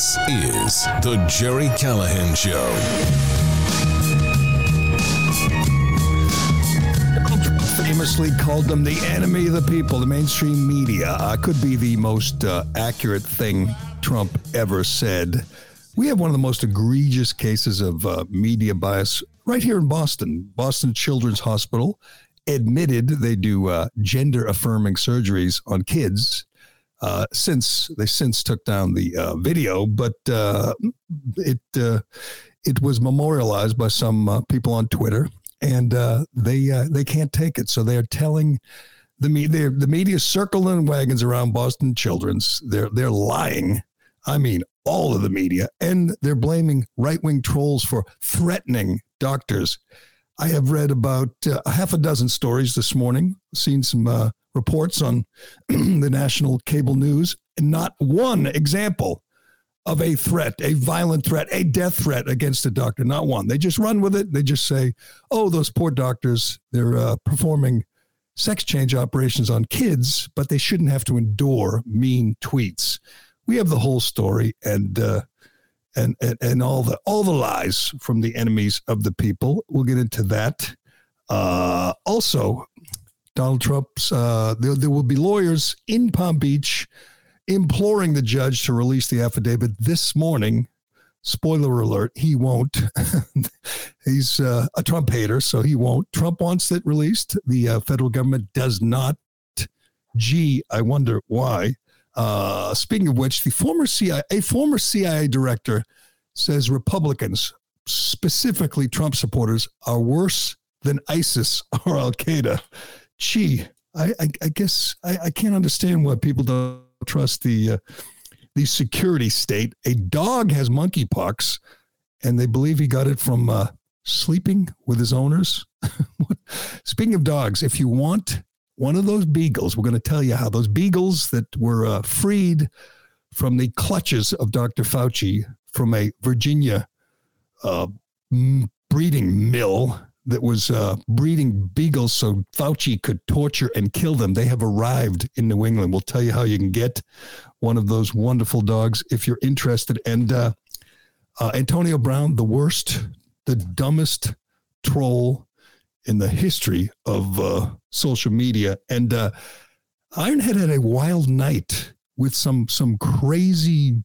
This is The Gerry Callahan Show. famously called them the enemy of the people, the mainstream media. Uh, could be the most uh, accurate thing Trump ever said. We have one of the most egregious cases of uh, media bias right here in Boston. Boston Children's Hospital admitted they do uh, gender affirming surgeries on kids. Uh, since they since took down the uh, video, but uh, it it was memorialized by some people on Twitter and uh, they uh, they can't take it. So they're telling the media the media circling wagons around Boston Children's. They're they're lying. I mean, all of the media, and they're blaming right wing trolls for threatening doctors. I have read about uh, half a dozen stories this morning, seen some uh, reports on the national cable news, not one example of a threat, a violent threat, a death threat against a doctor. Not one. They just run with it. They just say, "Oh, those poor doctors. They're uh, performing sex change operations on kids, but they shouldn't have to endure mean tweets." We have the whole story and uh, and and and all the all the lies from the enemies of the people. We'll get into that. Uh, also, Donald Trump's. Uh, there, there will be lawyers in Palm Beach imploring the judge to release the affidavit this morning. Spoiler alert, he won't. He's uh, a Trump hater, so he won't. Trump wants it released. The uh, federal government does not. Gee, I wonder why. Uh, speaking of which, the former CIA, a former CIA director says Republicans, specifically Trump supporters, are worse than ISIS or Al Qaeda. Gee, I, I, I guess I, I can't understand why people don't trust the uh, the security state. A dog has monkeypox, and they believe he got it from uh, sleeping with his owners. Speaking of dogs, if you want one of those beagles, we're going to tell you how those beagles that were uh, freed from the clutches of Dr. Fauci from a Virginia uh, breeding mill that was uh, breeding beagles so Fauci could torture and kill them. They have arrived in New England. We'll tell you how you can get one of those wonderful dogs if you're interested. And uh, uh, Antonio Brown, the worst, the dumbest troll in the history of uh, social media. And uh, Ironhead had a wild night with some some crazy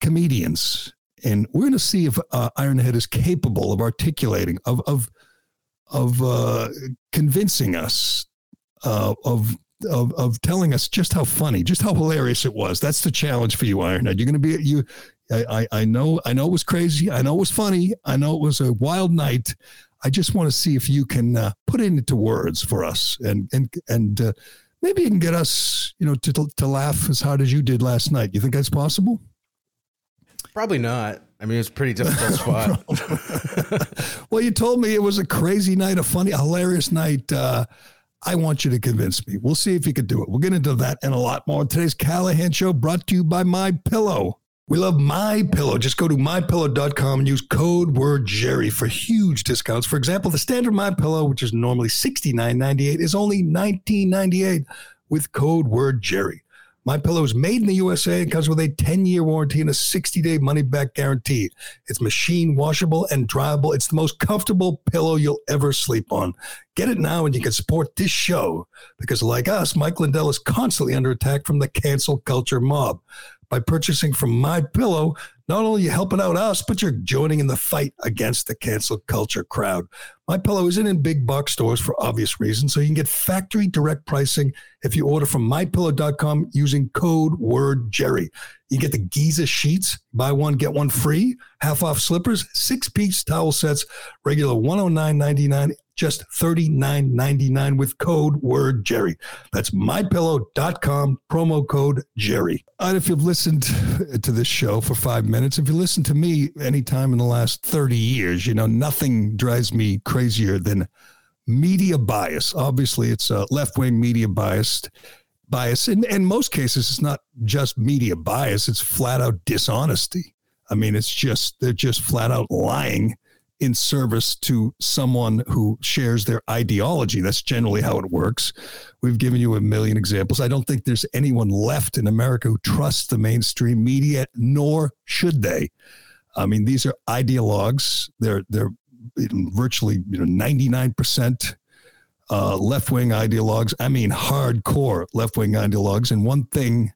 comedians and we're going to see if uh, Ironhead is capable of articulating, of of of uh, convincing us, uh, of, of of telling us just how funny, just how hilarious it was. That's the challenge for you, Ironhead. You're going to be you. I, I know I know it was crazy. I know it was funny. I know it was a wild night. I just want to see if you can uh, put it into words for us, and and and uh, maybe you can get us, you know, to to laugh as hard as you did last night. You think that's possible? Probably not. I mean, it was a pretty difficult spot. well, you told me it was a crazy night, a funny, hilarious night. Uh, I want you to convince me. We'll see if you could do it. We'll get into that and a lot more. Today's Callahan Show brought to you by My Pillow. We love My Pillow. Just go to mypillow.com and use code word Gerry for huge discounts. For example, the standard My Pillow, which is normally $69.98, is only $19.98 with code word Gerry. My Pillow is made in the USA and comes with a 10-year warranty and a 60-day money-back guarantee. It's machine washable and dryable. It's the most comfortable pillow you'll ever sleep on. Get it now and you can support this show because like us, Mike Lindell is constantly under attack from the cancel culture mob. By purchasing from My Pillow, not only are you helping out us, but you're joining in the fight against the cancel culture crowd. My Pillow isn't in big box stores for obvious reasons, so you can get factory direct pricing if you order from mypillow.com using code word Gerry. You get the Giza sheets, buy one get one free, half off slippers, six piece towel sets, regular 109.99 just $39.99 with code word Gerry. That's mypillow.com, promo code Gerry. And if you've listened to this show for five minutes, if you listen to me anytime in the last 30 years, you know, nothing drives me crazier than media bias. Obviously, it's a left wing media biased bias. In, in most cases, it's not just media bias, it's flat out dishonesty. I mean, it's just, they're just flat out lying in service to someone who shares their ideology. That's generally how it works. We've given you a million examples. I don't think there's anyone left in America who trusts the mainstream media, nor should they. I mean, these are ideologues. They're they're virtually you know ninety nine percent uh, left wing ideologues. I mean, hardcore left wing ideologues. And one thing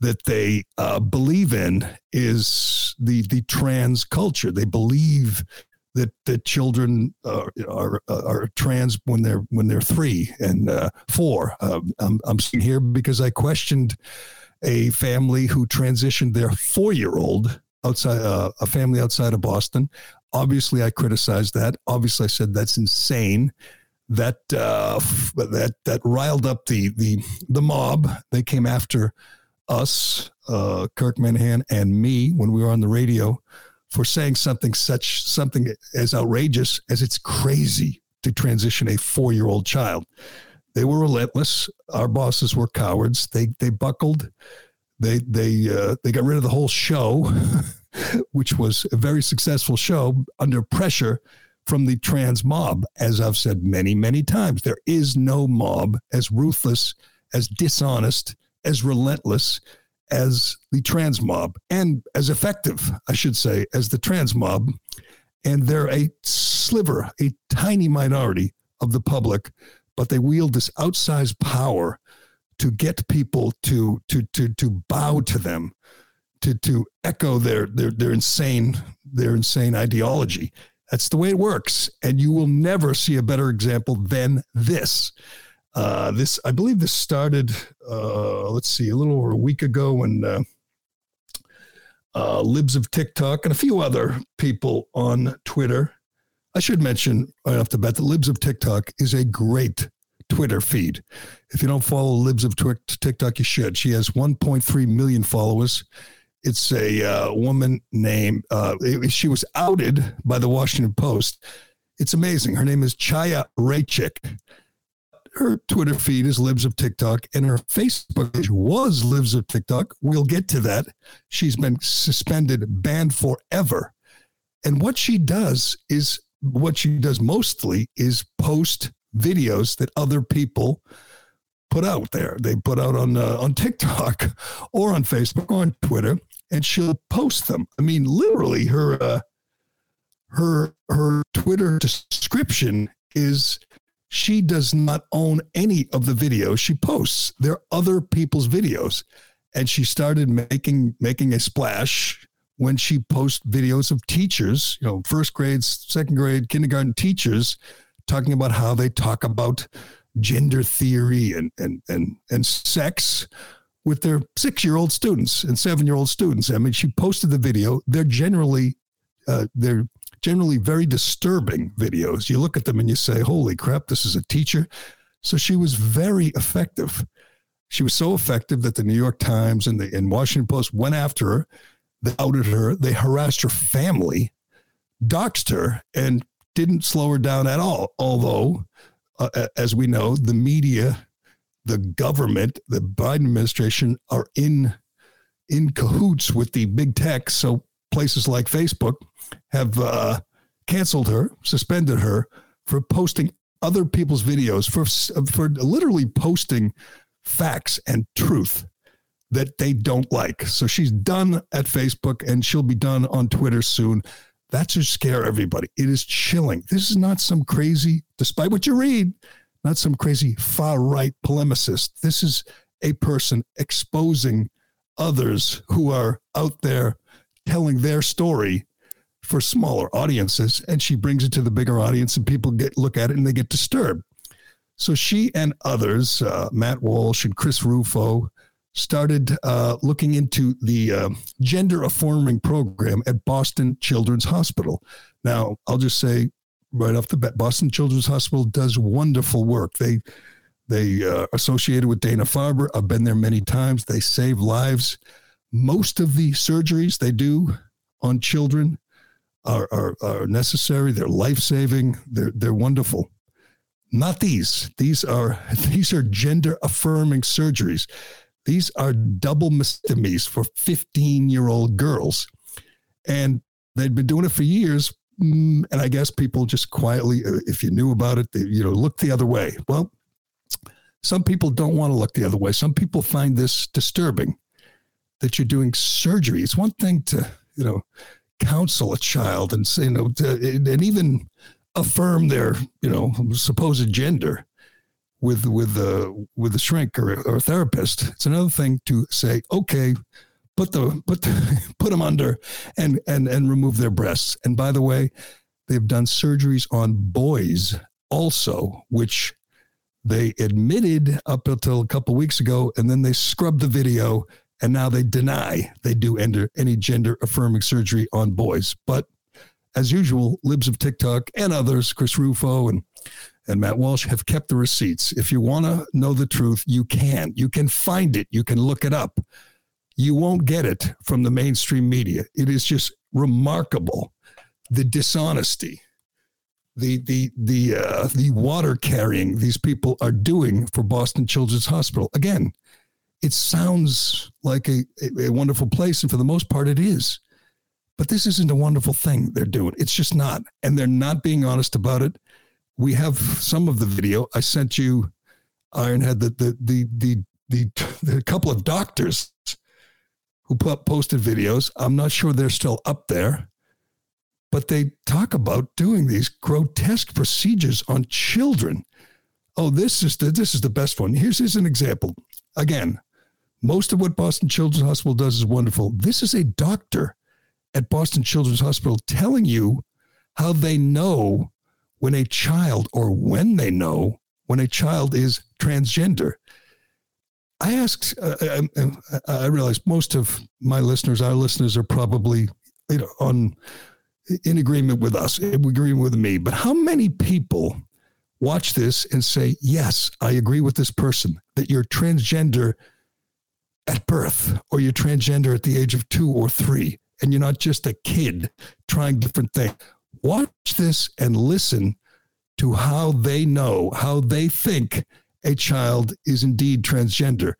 that they uh, believe in is the the trans culture. They believe that that children are, are, are trans when they're when they're three and uh, four. Uh, I'm I'm sitting here because I questioned a family who transitioned their four year old outside uh, a family outside of Boston. Obviously, I criticized that. Obviously, I said that's insane. That uh, that that riled up the the the mob. They came after us, uh, Kirk Minihane, and me when we were on the radio for saying something such something as outrageous as it's crazy to transition a four year old child. They were relentless. Our bosses were cowards. They they buckled. They they uh, they got rid of the whole show, which was a very successful show under pressure from the trans mob. As I've said many many times, there is no mob as ruthless, as dishonest, as relentless as the trans mob, and as effective, I should say, as the trans mob. And they're a sliver, a tiny minority of the public, but they wield this outsized power to get people to to to to bow to them, to to echo their their their insane their insane ideology. That's the way it works, and you will never see a better example than this. Uh, this I believe this started. Uh, let's see, a little over a week ago when. Uh, uh, Libs of TikTok and a few other people on Twitter. I should mention right off the bat that Libs of TikTok is a great Twitter feed. If you don't follow Libs of TikTok, you should. She has 1.3 million followers. It's a uh, woman named, uh, she was outed by the Washington Post. It's amazing. Her name is Chaya Raichik. Her Twitter feed is Libs of TikTok, and her Facebook page was Libs of TikTok. We'll get to that. She's been suspended, banned forever. And what she does is what she does mostly is post videos that other people put out there. They put out on uh, on TikTok or on Facebook or on Twitter, and she'll post them. I mean, literally, her uh, her her Twitter description is she does not own any of the videos she posts. They're other people's videos, and she started making making a splash when she posts videos of teachers, you know, first grades, second grade, kindergarten teachers talking about how they talk about gender theory and and and and sex with their six-year-old students and seven-year-old students. I mean, she posted the video. They're generally uh, they're generally very disturbing videos. You look at them and you say, "Holy crap, this is a teacher." So she was very effective. She was so effective that the New York Times and the and Washington Post went after her. They outed her. They harassed her family, doxed her, and didn't slow her down at all. Although, uh, as we know, the media, the government, the Biden administration are in in cahoots with the big tech. So places like Facebook have uh, canceled her, suspended her for posting other people's videos for for literally posting facts and truth that they don't like. So she's done at Facebook and she'll be done on Twitter soon. That should scare everybody. It is chilling. This is not some crazy, despite what you read, not some crazy far right polemicist. This is a person exposing others who are out there telling their story for smaller audiences and she brings it to the bigger audience and people get look at it and they get disturbed so she and others uh, matt walsh and chris rufo started uh, looking into the uh, gender affirming program at Boston Children's Hospital. Now, I'll just say right off the bat, Boston Children's Hospital does wonderful work. They they uh, associated with Dana Farber. I've been there many times. They save lives. Most of the surgeries they do on children are, are, are necessary. They're life saving. They're they're wonderful. Not these. These are these are gender affirming surgeries these are double mastectomies for 15 year old girls. And they'd been doing it for years, mm, and I guess people just quietly, uh, if you knew about it, they, you know, look the other way. Well, some people don't want to look the other way. Some people find this disturbing that you're doing surgery. It's one thing to, you know, counsel a child and say, you know, and even affirm their, you know, supposed gender with with the with the shrink or, or a therapist. It's another thing to say, okay, put the put the, put them under and and and remove their breasts. And by the way, they've done surgeries on boys also, which they admitted up until a couple weeks ago, and then they scrubbed the video, and now they deny they do enter any gender affirming surgery on boys. But as usual, libs of TikTok and others, Chris Rufo and and Matt Walsh have kept the receipts. If you want to know the truth, you can. You can find it. You can look it up. You won't get it from the mainstream media. It is just remarkable the dishonesty, the the the uh, the water carrying these people are doing for Boston Children's Hospital. Again, it sounds like a, a, wonderful place, and for the most part, it is. But this isn't a wonderful thing they're doing. It's just not, and they're not being honest about it. We have some of the video. I sent you, Ironhead, the the the the the, the couple of doctors who put, posted videos. I'm not sure they're still up there, but they talk about doing these grotesque procedures on children. Oh, this is the this is the best one. Here's, here's an example. Again, most of what Boston Children's Hospital does is wonderful. This is a doctor at Boston Children's Hospital telling you how they know when a child or when they know when a child is transgender. I asked, uh, I, uh, um, uh, I realize most of my listeners, our listeners, are probably you know, on in agreement with us, in agreement with me. But how many people watch this and say, "Yes, I agree with this person that you're transgender at birth, or you're transgender at the age of two or three, and you're not just a kid trying different things." Watch this and listen to how they know, how they think a child is indeed transgender.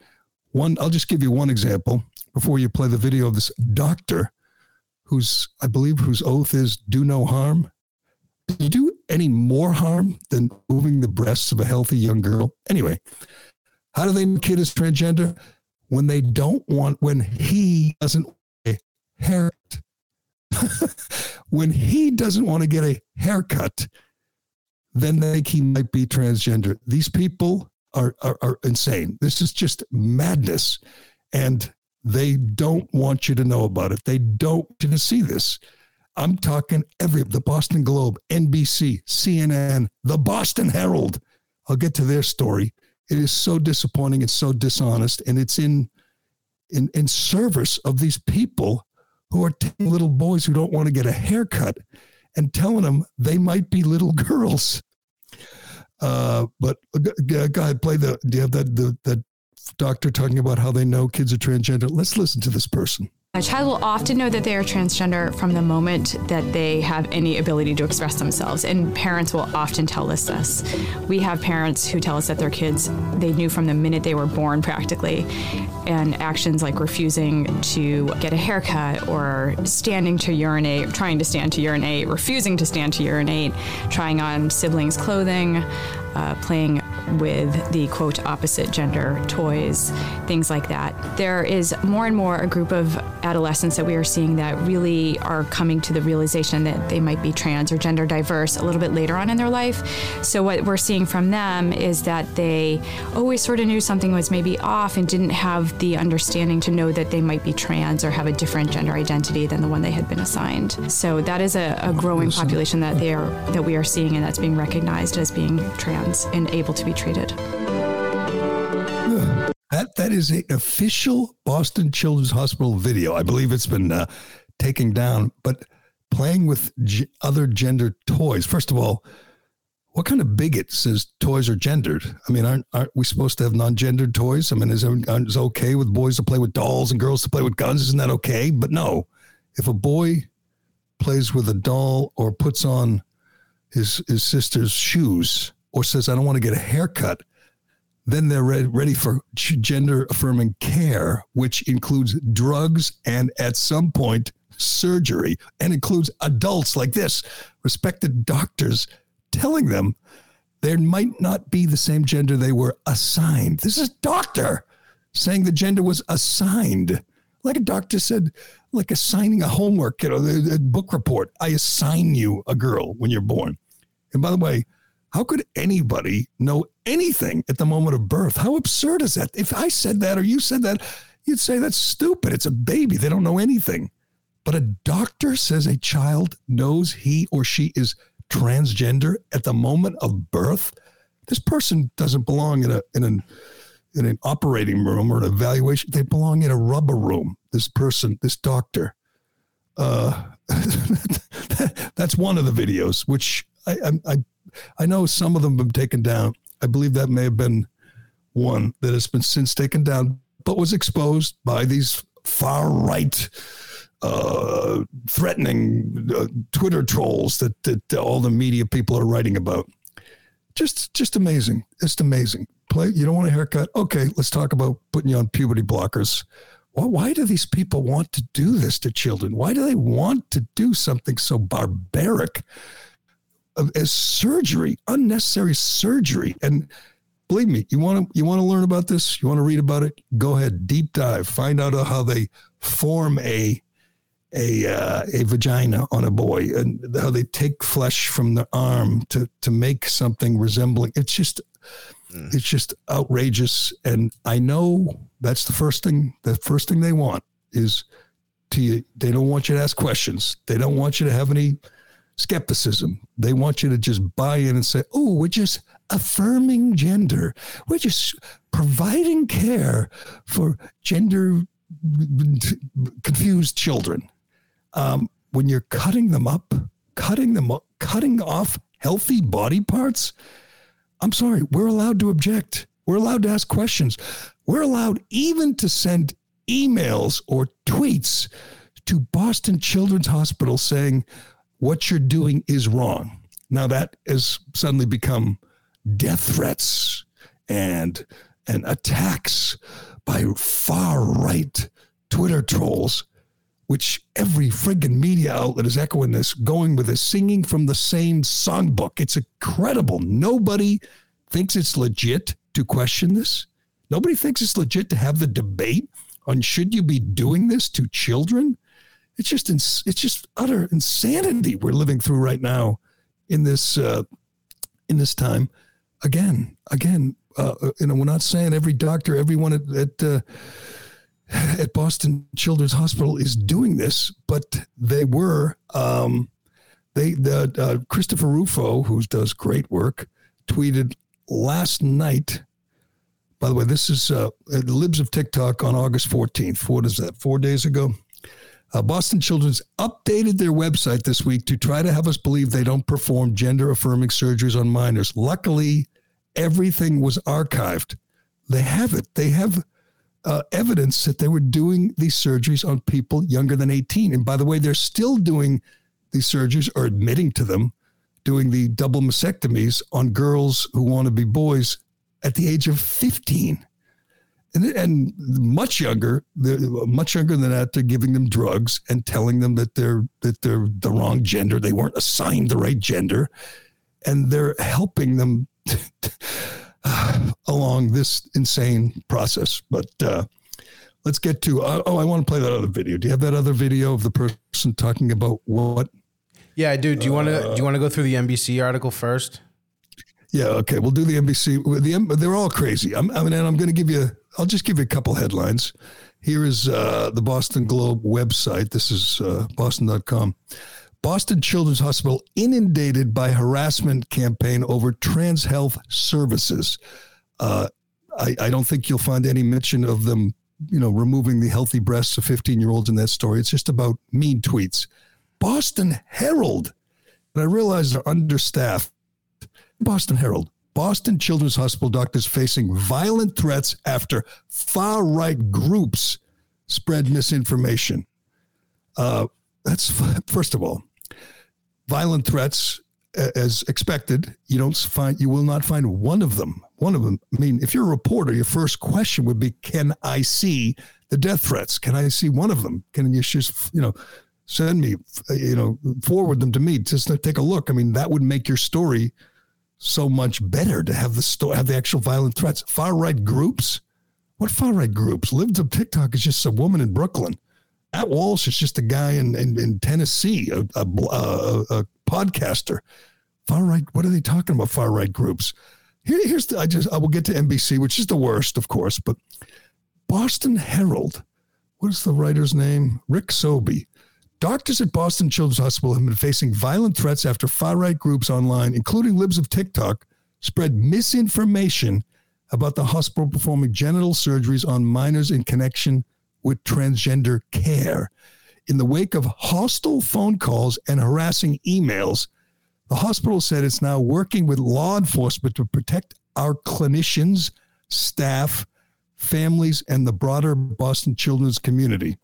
One, I'll just give you one example before you play the video of this doctor whose, I believe, whose oath is do no harm. Do you do any more harm than moving the breasts of a healthy young girl? Anyway, how do they know kid is transgender? When they don't want, when he doesn't a haircut. when he doesn't want to get a haircut, then they think he might be transgender. These people are, are, are insane. This is just madness. And they don't want you to know about it. They don't want you to see this. I'm talking every the Boston Globe, NBC, CNN, the Boston Herald. I'll get to their story. It is so disappointing and so dishonest, and it's in in in service of these people who are taking little boys who don't want to get a haircut and telling them they might be little girls. Uh, but uh, go ahead, play the. Do you have that the doctor talking about how they know kids are transgender? Let's listen to this person. A child will often know that they are transgender from the moment that they have any ability to express themselves, and parents will often tell us this. We have parents who tell us that their kids they knew from the minute they were born practically, and actions like refusing to get a haircut or standing to urinate, trying to stand to urinate, refusing to stand to urinate, trying on siblings' clothing, uh, playing with the quote opposite gender toys, things like that. There is more and more a group of adolescents that we are seeing that really are coming to the realization that they might be trans or gender diverse a little bit later on in their life. So, what we're seeing from them is that they always sort of knew something was maybe off and didn't have the understanding to know that they might be trans or have a different gender identity than the one they had been assigned. So, that is a, a growing population that they are that we are seeing and that's being recognized as being trans and able to be treated. That that is a official Boston Children's Hospital video. I believe it's been uh, taken down, but playing with g- other gender toys. First of all, what kind of bigot says toys are gendered? I mean, aren't aren't we supposed to have non-gendered toys? I mean, is it is okay with boys to play with dolls and girls to play with guns? Isn't that okay? But no, if a boy plays with a doll or puts on his his sister's shoes or says, I don't want to get a haircut, then they're re- ready for gender affirming care, which includes drugs and at some point surgery and includes adults like this, respected doctors telling them there might not be the same gender they were assigned. This is doctor saying the gender was assigned. Like a doctor said, like assigning a homework, you know, a book report. I assign you a girl when you're born. And by the way, how could anybody know anything at the moment of birth? How absurd is that? If I said that or you said that, you'd say that's stupid. It's a baby. They don't know anything. But a doctor says a child knows he or she is transgender at the moment of birth. This person doesn't belong in a in an in an operating room or an evaluation. They belong in a rubber room. This person, this doctor. Uh, that's one of the videos, which I, I I know some of them have been taken down. I believe that may have been one that has been since taken down, but was exposed by these far right, uh, threatening uh, Twitter trolls that, that all the media people are writing about. Just, just amazing. Just amazing. Play. You don't want a haircut? Okay, let's talk about putting you on puberty blockers. Well, why do these people want to do this to children? Why do they want to do something so barbaric? As surgery, unnecessary surgery. And believe me, you want to you want to learn about this, you want to read about it, go ahead, deep dive, find out how they form a a uh, a vagina on a boy and how they take flesh from the arm to to make something resembling. It's just mm. it's just outrageous. And I know that's the first thing. The first thing they want is to you. They don't want you to ask questions. They don't want you to have any skepticism. They want you to just buy in and say, oh, we're just affirming gender. We're just providing care for gender confused children. Um, when you're cutting them up, cutting them up, cutting off healthy body parts, I'm sorry, we're allowed to object. We're allowed to ask questions. We're allowed even to send emails or tweets to Boston Children's Hospital saying, what you're doing is wrong. Now that has suddenly become death threats and and attacks by far right Twitter trolls, which every friggin' media outlet is echoing this, going with this, singing from the same songbook. It's incredible. Nobody thinks it's legit to question this. Nobody thinks it's legit to have the debate on should you be doing this to children it's just ins- it's just utter insanity we're living through right now in this uh, in this time. Again, again, uh, uh, you know, we're not saying every doctor, everyone at at, uh, at Boston Children's Hospital is doing this, but they were. Um, they the uh, Christopher Rufo, who does great work, tweeted last night. By the way, this is uh, Libs of TikTok on August 14th. What is that? Four days ago. Uh, Boston Children's updated their website this week to try to have us believe they don't perform gender affirming surgeries on minors. Luckily, everything was archived. They have it. They have uh, evidence that they were doing these surgeries on people younger than 18. And by the way, they're still doing these surgeries or admitting to them, doing the double mastectomies on girls who want to be boys at the age of 15 and, and much younger, much younger than that, they're giving them drugs and telling them that they're that they're the wrong gender. They weren't assigned the right gender, and they're helping them along this insane process. But uh, let's get to. Uh, oh, I want to play that other video. Do you have that other video of the person talking about what? Yeah, I do. Do you want to? do you want to go through the NBC article first? Yeah. Okay. We'll do the NBC. The they're all crazy. I'm, I mean, and I'm going to give you I'll just give you a couple headlines. Here is uh, the Boston Globe website. This is uh, boston.com. Boston Children's Hospital inundated by harassment campaign over trans health services. Uh, I, I, don't think you'll find any mention of them, you know, removing the healthy breasts of 15 year olds in that story. It's just about mean tweets. Boston Herald, and I realize they're understaffed. Boston Herald. Boston Children's Hospital doctors facing violent threats after far right groups spread misinformation. Uh, that's first of all, violent threats as expected. You don't find, you will not find one of them, one of them. I mean, if you're a reporter, your first question would be, "Can I see the death threats? Can I see one of them? Can you just, you know, send me, you know, forward them to me just to take a look?" I mean, that would make your story so much better to have the story, have the actual violent threats. Far right groups, what far right groups? Libs of TikTok is just a woman in Brooklyn. Matt Walsh is just a guy in in, in Tennessee, a, a, a, a podcaster. Far right, what are they talking about? Far right groups. Here, here's the, I just I will get to NBC, which is the worst, of course, but Boston Herald. What is the writer's name? Rick Sobey. Doctors at Boston Children's Hospital have been facing violent threats after far right groups online, including libs of TikTok, spread misinformation about the hospital performing genital surgeries on minors in connection with transgender care. In the wake of hostile phone calls and harassing emails, the hospital said it's now working with law enforcement to protect our clinicians, staff, families, and the broader Boston children's community.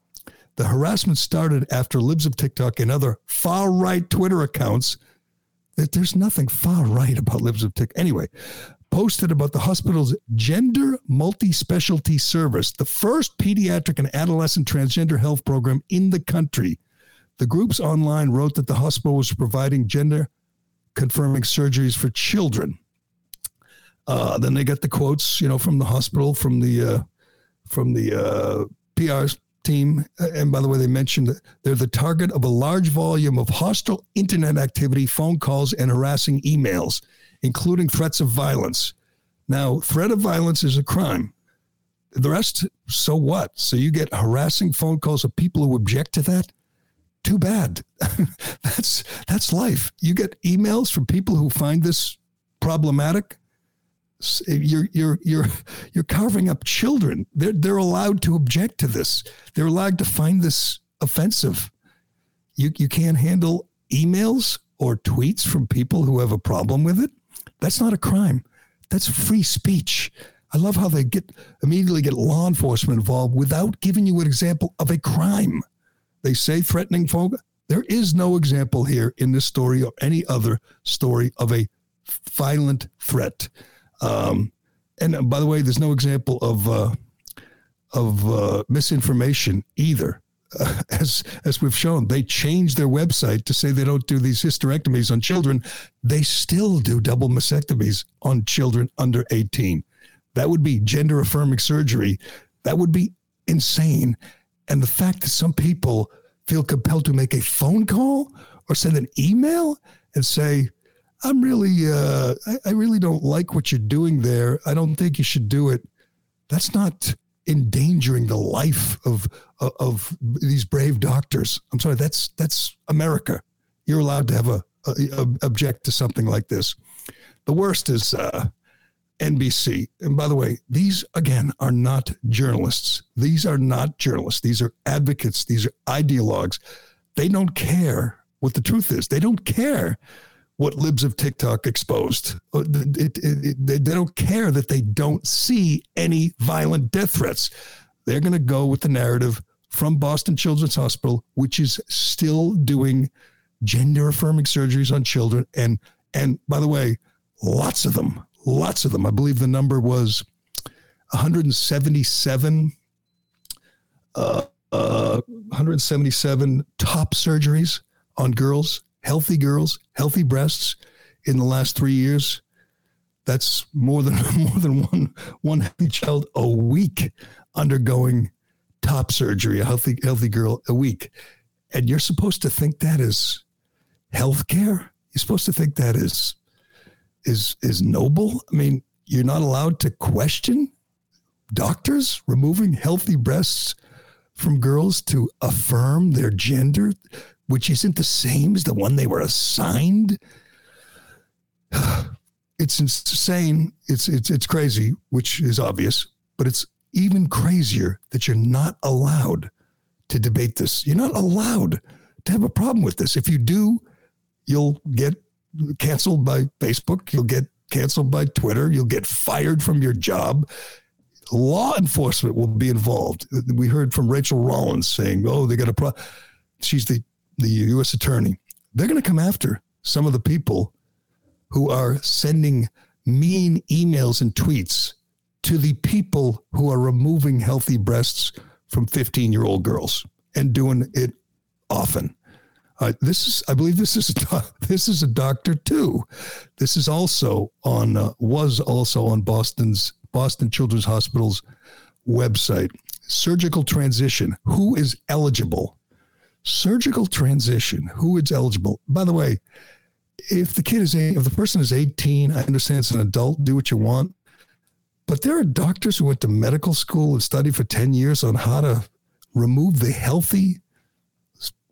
The harassment started after Libs of TikTok and other far right Twitter accounts that there's nothing far right about Libs of TikTok. Anyway, posted about the hospital's gender multi specialty service, the first pediatric and adolescent transgender health program in the country. The groups online wrote that the hospital was providing gender confirming surgeries for children. Uh, then they got the quotes, you know, from the hospital, from the uh, from the uh, PR team. Uh, and by the way, they mentioned that they're the target of a large volume of hostile internet activity, phone calls, and harassing emails, including threats of violence. Now, threat of violence is a crime. The rest, so what? So you get harassing phone calls of people who object to that? Too bad. that's that's life. You get emails from people who find this problematic you're you're you're you're carving up children. They're they're allowed to object to this. They're allowed to find this offensive. You you can't handle emails or tweets from people who have a problem with it. That's not a crime. That's free speech. I love how they get immediately get law enforcement involved without giving you an example of a crime. They say threatening folk. There is no example here in this story or any other story of a violent threat. Um, and uh, by the way, there's no example of uh, of uh, misinformation either. Uh, as as we've shown, they changed their website to say they don't do these hysterectomies on children. They still do double mastectomies on children under 18. That would be gender affirming surgery. That would be insane. And the fact that some people feel compelled to make a phone call or send an email and say, I'm really, uh, I, I really don't like what you're doing there. I don't think you should do it. That's not endangering the life of of these brave doctors. I'm sorry. That's that's America. You're allowed to have a, a, a object to something like this. The worst is uh, NBC. And by the way, these again are not journalists. These are not journalists. These are advocates. These are ideologues. They don't care what the truth is. They don't care what libs of TikTok exposed. Uh, it, it, it, they, don't care that they don't see any violent death threats. They're going to go with the narrative from Boston Children's Hospital, which is still doing gender affirming surgeries on children. And and by the way, lots of them, lots of them. I believe the number was 177. Uh, uh, 177 top surgeries on girls healthy girls, healthy breasts in the last three years. That's more than more than one one healthy child a week undergoing top surgery, a healthy healthy girl a week. And you're supposed to think that is health care. You're supposed to think that is is is noble. I mean, you're not allowed to question doctors removing healthy breasts from girls to affirm their gender which isn't the same as the one they were assigned. It's insane. It's it's it's crazy, which is obvious, but it's even crazier that you're not allowed to debate this. You're not allowed to have a problem with this. If you do, you'll get canceled by Facebook, you'll get canceled by Twitter, you'll get fired from your job. Law enforcement will be involved. We heard from Rachael Rollins saying, "Oh, they got a pro." She's the the U.S. attorney, they're going to come after some of the people who are sending mean emails and tweets to the people who are removing healthy breasts from 15 year old girls and doing it often. Uh, this is, I believe, this is a, this is a doctor too. This is also on uh, was also on Boston's Boston Children's Hospital's website. Surgical transition. Who is eligible? Surgical transition. Who is eligible? By the way, if the kid is if the person is 18, I understand it's an adult. Do what you want. But there are doctors who went to medical school and studied for 10 years on how to remove the healthy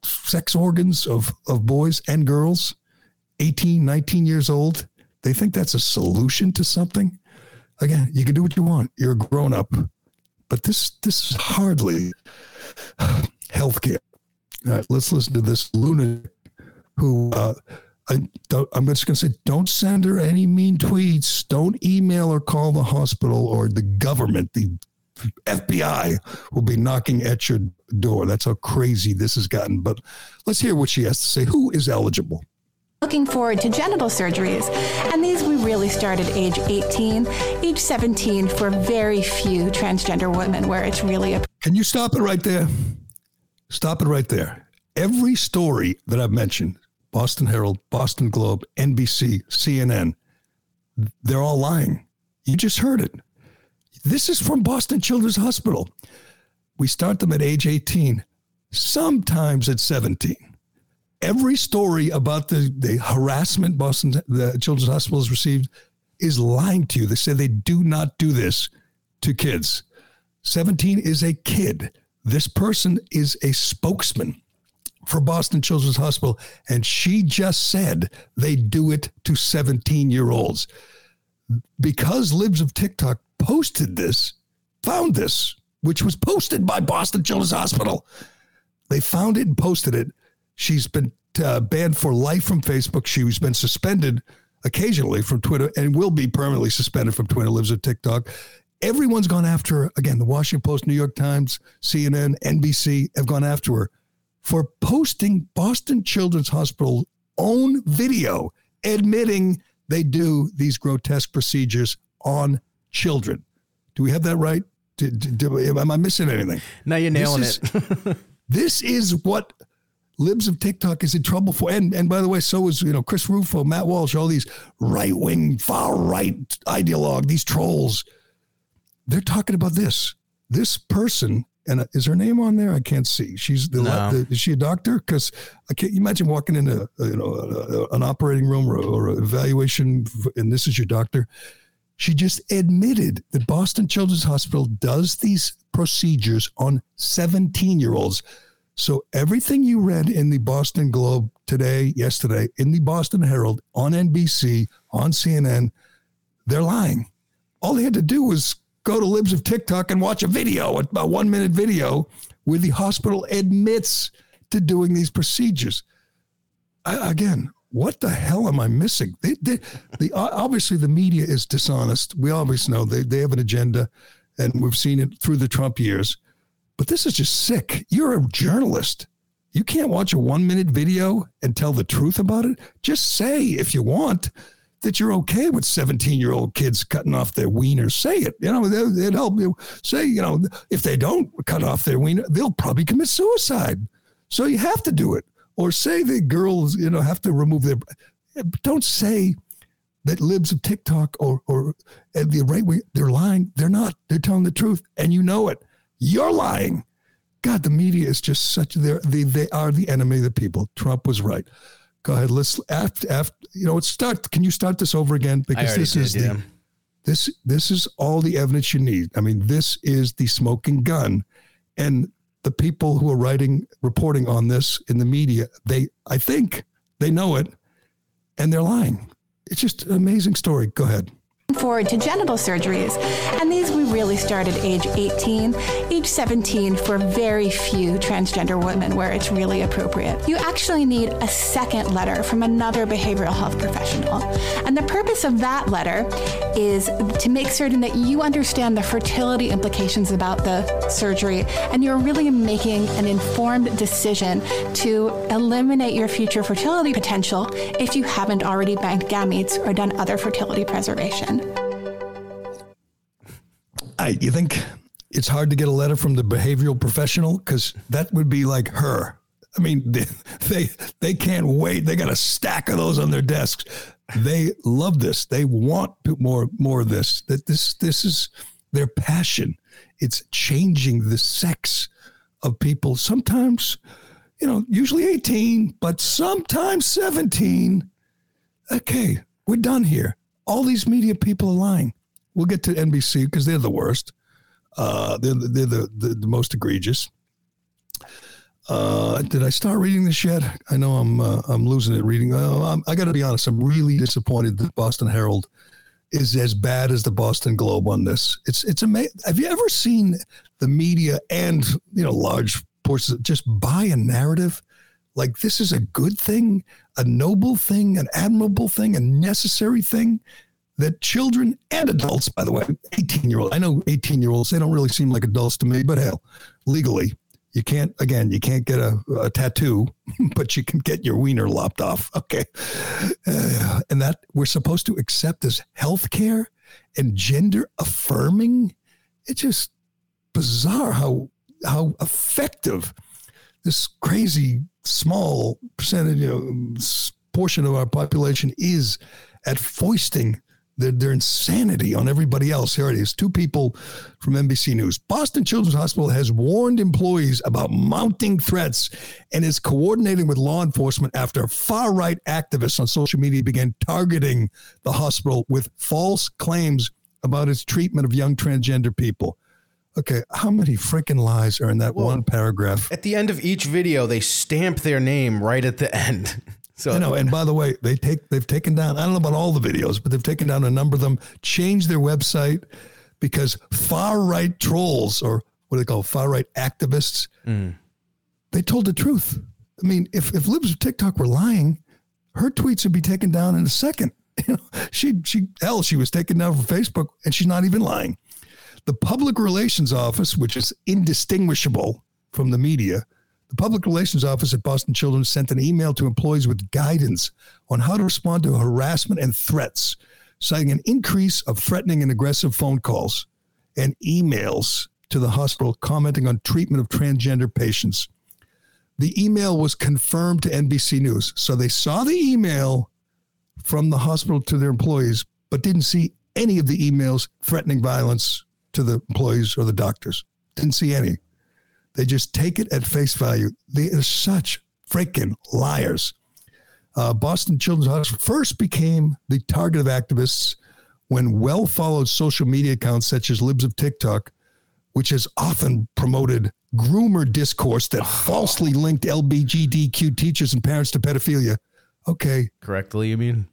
sex organs of, of boys and girls, 18, 19 years old. They think that's a solution to something. Again, you can do what you want. You're a grown up. But this this is hardly healthcare. All right, let's listen to this lunatic who uh, I am just going to say, don't send her any mean tweets. Don't email or call the hospital or the government. The FBI will be knocking at your door. That's how crazy this has gotten. But let's hear what she has to say. Who is eligible? Looking forward to genital surgeries, and these we really start at age 18, age 17 for very few transgender women, where it's really a. Can you stop it right there? Stop it right there. Every story that I've mentioned Boston Herald, Boston Globe, NBC, CNN. They're all lying. You just heard it. This is from Boston Children's Hospital. We start them at age 18, sometimes at 17. Every story about the, the harassment Boston the Children's Hospital has received is lying to you. They say they do not do this to kids. 17 is a kid. This person is a spokesman for Boston Children's Hospital, and she just said they do it to 17 year olds. Because Libs of TikTok posted this, found this, which was posted by Boston Children's Hospital. They found it and posted it. She's been uh, banned for life from Facebook. She's been suspended occasionally from Twitter and will be permanently suspended from Twitter, libs of TikTok. Everyone's gone after her. Again, the Washington Post, New York Times, CNN, NBC have gone after her for posting Boston Children's Hospital own video admitting they do these grotesque procedures on children. Do we have that right? Do, do, am I missing anything? Now you're nailing this is, it. this is what libs of TikTok is in trouble for. And and by the way, so is you know Chris Rufo, Matt Walsh, all these right wing, far right ideologue, these trolls. They're talking about this. This person and uh, is her name on there? I can't see. She's the, no. the is she a doctor? Because I can't you imagine walking into uh, you know a, a, an operating room or, or an evaluation, and this is your doctor. She just admitted that Boston Children's Hospital does these procedures on 17 year olds. So everything you read in the Boston Globe today, yesterday, in the Boston Herald, on NBC, on CNN, they're lying. All they had to do was go to Libs of TikTok and watch a video, a one minute video where the hospital admits to doing these procedures. I, again, what the hell am I missing? They, they, the, obviously, the media is dishonest. We always know they, they have an agenda, and we've seen it through the Trump years. But this is just sick. You're a journalist. You can't watch a one minute video and tell the truth about it. Just say if you want that you're okay with 17 year old kids cutting off their wiener. Say it. You know, they'd help you say, you know, if they don't cut off their wiener, they'll probably commit suicide. So you have to do it. Or say the girls, you know, have to remove their. Don't say that libs of TikTok or or uh, the right way they're lying. They're not. They're telling the truth, and you know it. You're lying. God, the media is just such. They they are the enemy of the people. Trump was right. Go ahead. Let's after after you know. Start. Can you start this over again? Because this did, is yeah. the this this is all the evidence you need. I mean, this is the smoking gun, and the people who are writing reporting on this in the media, they I think they know it, and they're lying. It's just an amazing story. Go ahead. Forward to genital surgeries, and these we really started age 18, age 17 for very few transgender women where it's really appropriate. You actually need a second letter from another behavioral health professional. And the purpose of that letter is to make certain that you understand the fertility implications about the surgery and you're really making an informed decision to eliminate your future fertility potential if you haven't already banked gametes or done other fertility preservation. I, you think it's hard to get a letter from the behavioral professional because that would be like her. I mean, they, they they can't wait. They got a stack of those on their desks. They love this. They want more more of this. That this this is their passion. It's changing the sex of people. Sometimes, you know, usually 18, but sometimes 17. Okay, we're done here. All these media people are lying. We'll get to NBC because they're the worst. Uh, they're they're the, the, the most egregious. Uh, did I start reading this yet? I know I'm uh, I'm losing it reading. Uh, i got to be honest. I'm really disappointed that Boston Herald is as bad as the Boston Globe on this. It's it's amazing. Have you ever seen the media and you know large portions just buy a narrative like this is a good thing, a noble thing, an admirable thing, a necessary thing? That children and adults, by the way, 18 year old, I know 18 year olds, they don't really seem like adults to me, but hell, legally, you can't, again, you can't get a, a tattoo, but you can get your wiener lopped off. Okay. Uh, and that we're supposed to accept as health care and gender affirming. It's just bizarre how, how effective this crazy small percentage, you know, portion of our population is at foisting their, their insanity on everybody else. Here it is. Two people from NBC News. Boston Children's Hospital has warned employees about mounting threats and is coordinating with law enforcement after far right activists on social media began targeting the hospital with false claims about its treatment of young transgender people. Okay, how many freaking lies are in that well, one paragraph? At the end of each video, they stamp their name right at the end. So I know. And by the way, they take they've taken down. I don't know about all the videos, but they've taken down a number of them. Changed their website because far right trolls or what do they call far right activists? Mm. They told the truth. I mean, if if libs of TikTok were lying, her tweets would be taken down in a second. You know, she she hell, she was taken down from Facebook, and she's not even lying. The public relations office, which is indistinguishable from the media, the Public Relations Office at Boston Children's sent an email to employees with guidance on how to respond to harassment and threats, citing an increase of threatening and aggressive phone calls and emails to the hospital commenting on treatment of transgender patients. The email was confirmed to NBC News. So they saw the email from the hospital to their employees, but didn't see any of the emails threatening violence to the employees or the doctors. Didn't see any. They just take it at face value. They are such freaking liars. Uh, Boston Children's Hospital first became the target of activists when well followed social media accounts such as Libs of TikTok, which has often promoted groomer discourse that falsely linked LBGDQ teachers and parents to pedophilia. Okay. Correctly, you mean?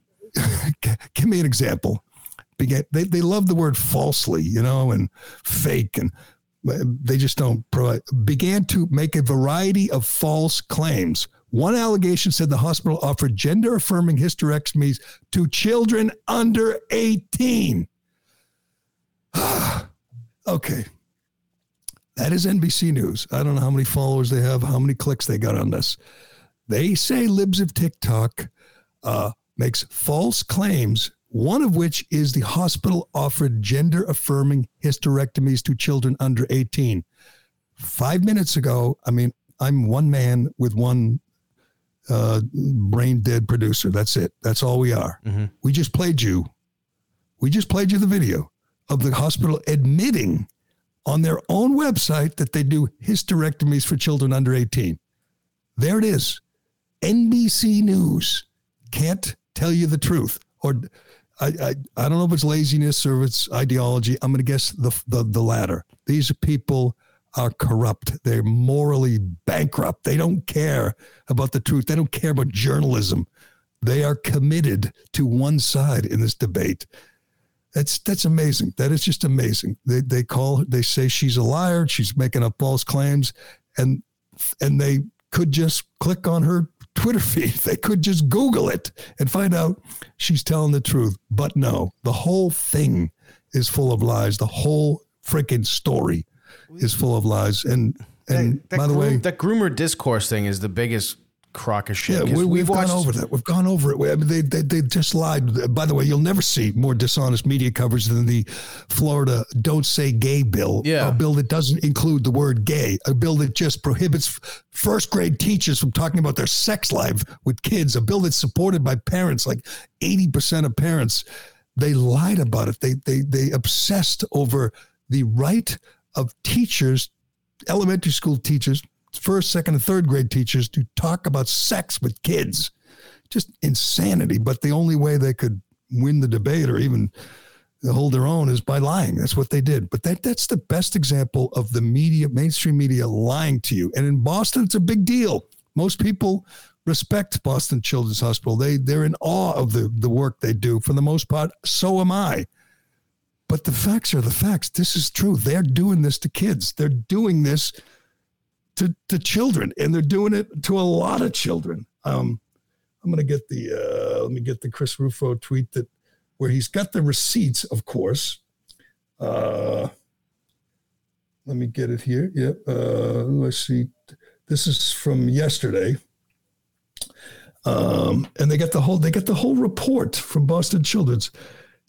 Give me an example. They, they love the word falsely, you know, and fake. And they just don't provide, began to make a variety of false claims. One allegation said the hospital offered gender affirming hysterectomies to children under 18. okay. That is NBC News. I don't know how many followers they have, how many clicks they got on this. They say Libs of TikTok uh, makes false claims one of which is the hospital offered gender affirming hysterectomies to children under 18. Five minutes ago, I mean, I'm one man with one uh, brain dead producer. That's it. That's all we are. Mm-hmm. We just played you. We just played you the video of the hospital admitting on their own website that they do hysterectomies for children under 18. There it is. NBC News can't tell you the truth or I, I, I don't know if it's laziness or if it's ideology. I'm going to guess the, the, the latter. These people are corrupt. They're morally bankrupt. They don't care about the truth. They don't care about journalism. They are committed to one side in this debate. That's that's amazing. That is just amazing. They they call they say she's a liar. She's making up false claims, and and they could just click on her Twitter feed. They could just Google it and find out she's telling the truth. But no, the whole thing is full of lies. The whole freaking story is full of lies. And and that, that by the groom- way, that groomer discourse thing is the biggest crock of shit. yeah, we, we've watched- gone over that. We've gone over it. I mean, they, they they just lied. By the way, you'll never see more dishonest media coverage than the Florida "Don't Say Gay" bill. Yeah. a bill that doesn't include the word "gay." A bill that just prohibits first grade teachers from talking about their sex life with kids. A bill that's supported by parents, like eighty percent of parents. They lied about it. They they they obsessed over the right of teachers, elementary school teachers, first, second, and third grade teachers to talk about sex with kids. Just insanity. But the only way they could win the debate or even hold their own is by lying. That's what they did. But that that's the best example of the media, mainstream media lying to you. And in Boston, it's a big deal. Most people respect Boston Children's Hospital. They they're in awe of the the work they do. For the most part, so am I. But the facts are the facts. This is true. They're doing this to kids. They're doing this to, to children, and they're doing it to a lot of children. Um, I'm going to get the uh, let me get the Chris Rufo tweet that where he's got the receipts, of course. Uh, let me get it here. Yep. Uh, let's see. This is from yesterday. Um, and they got the whole they got the whole report from Boston Children's.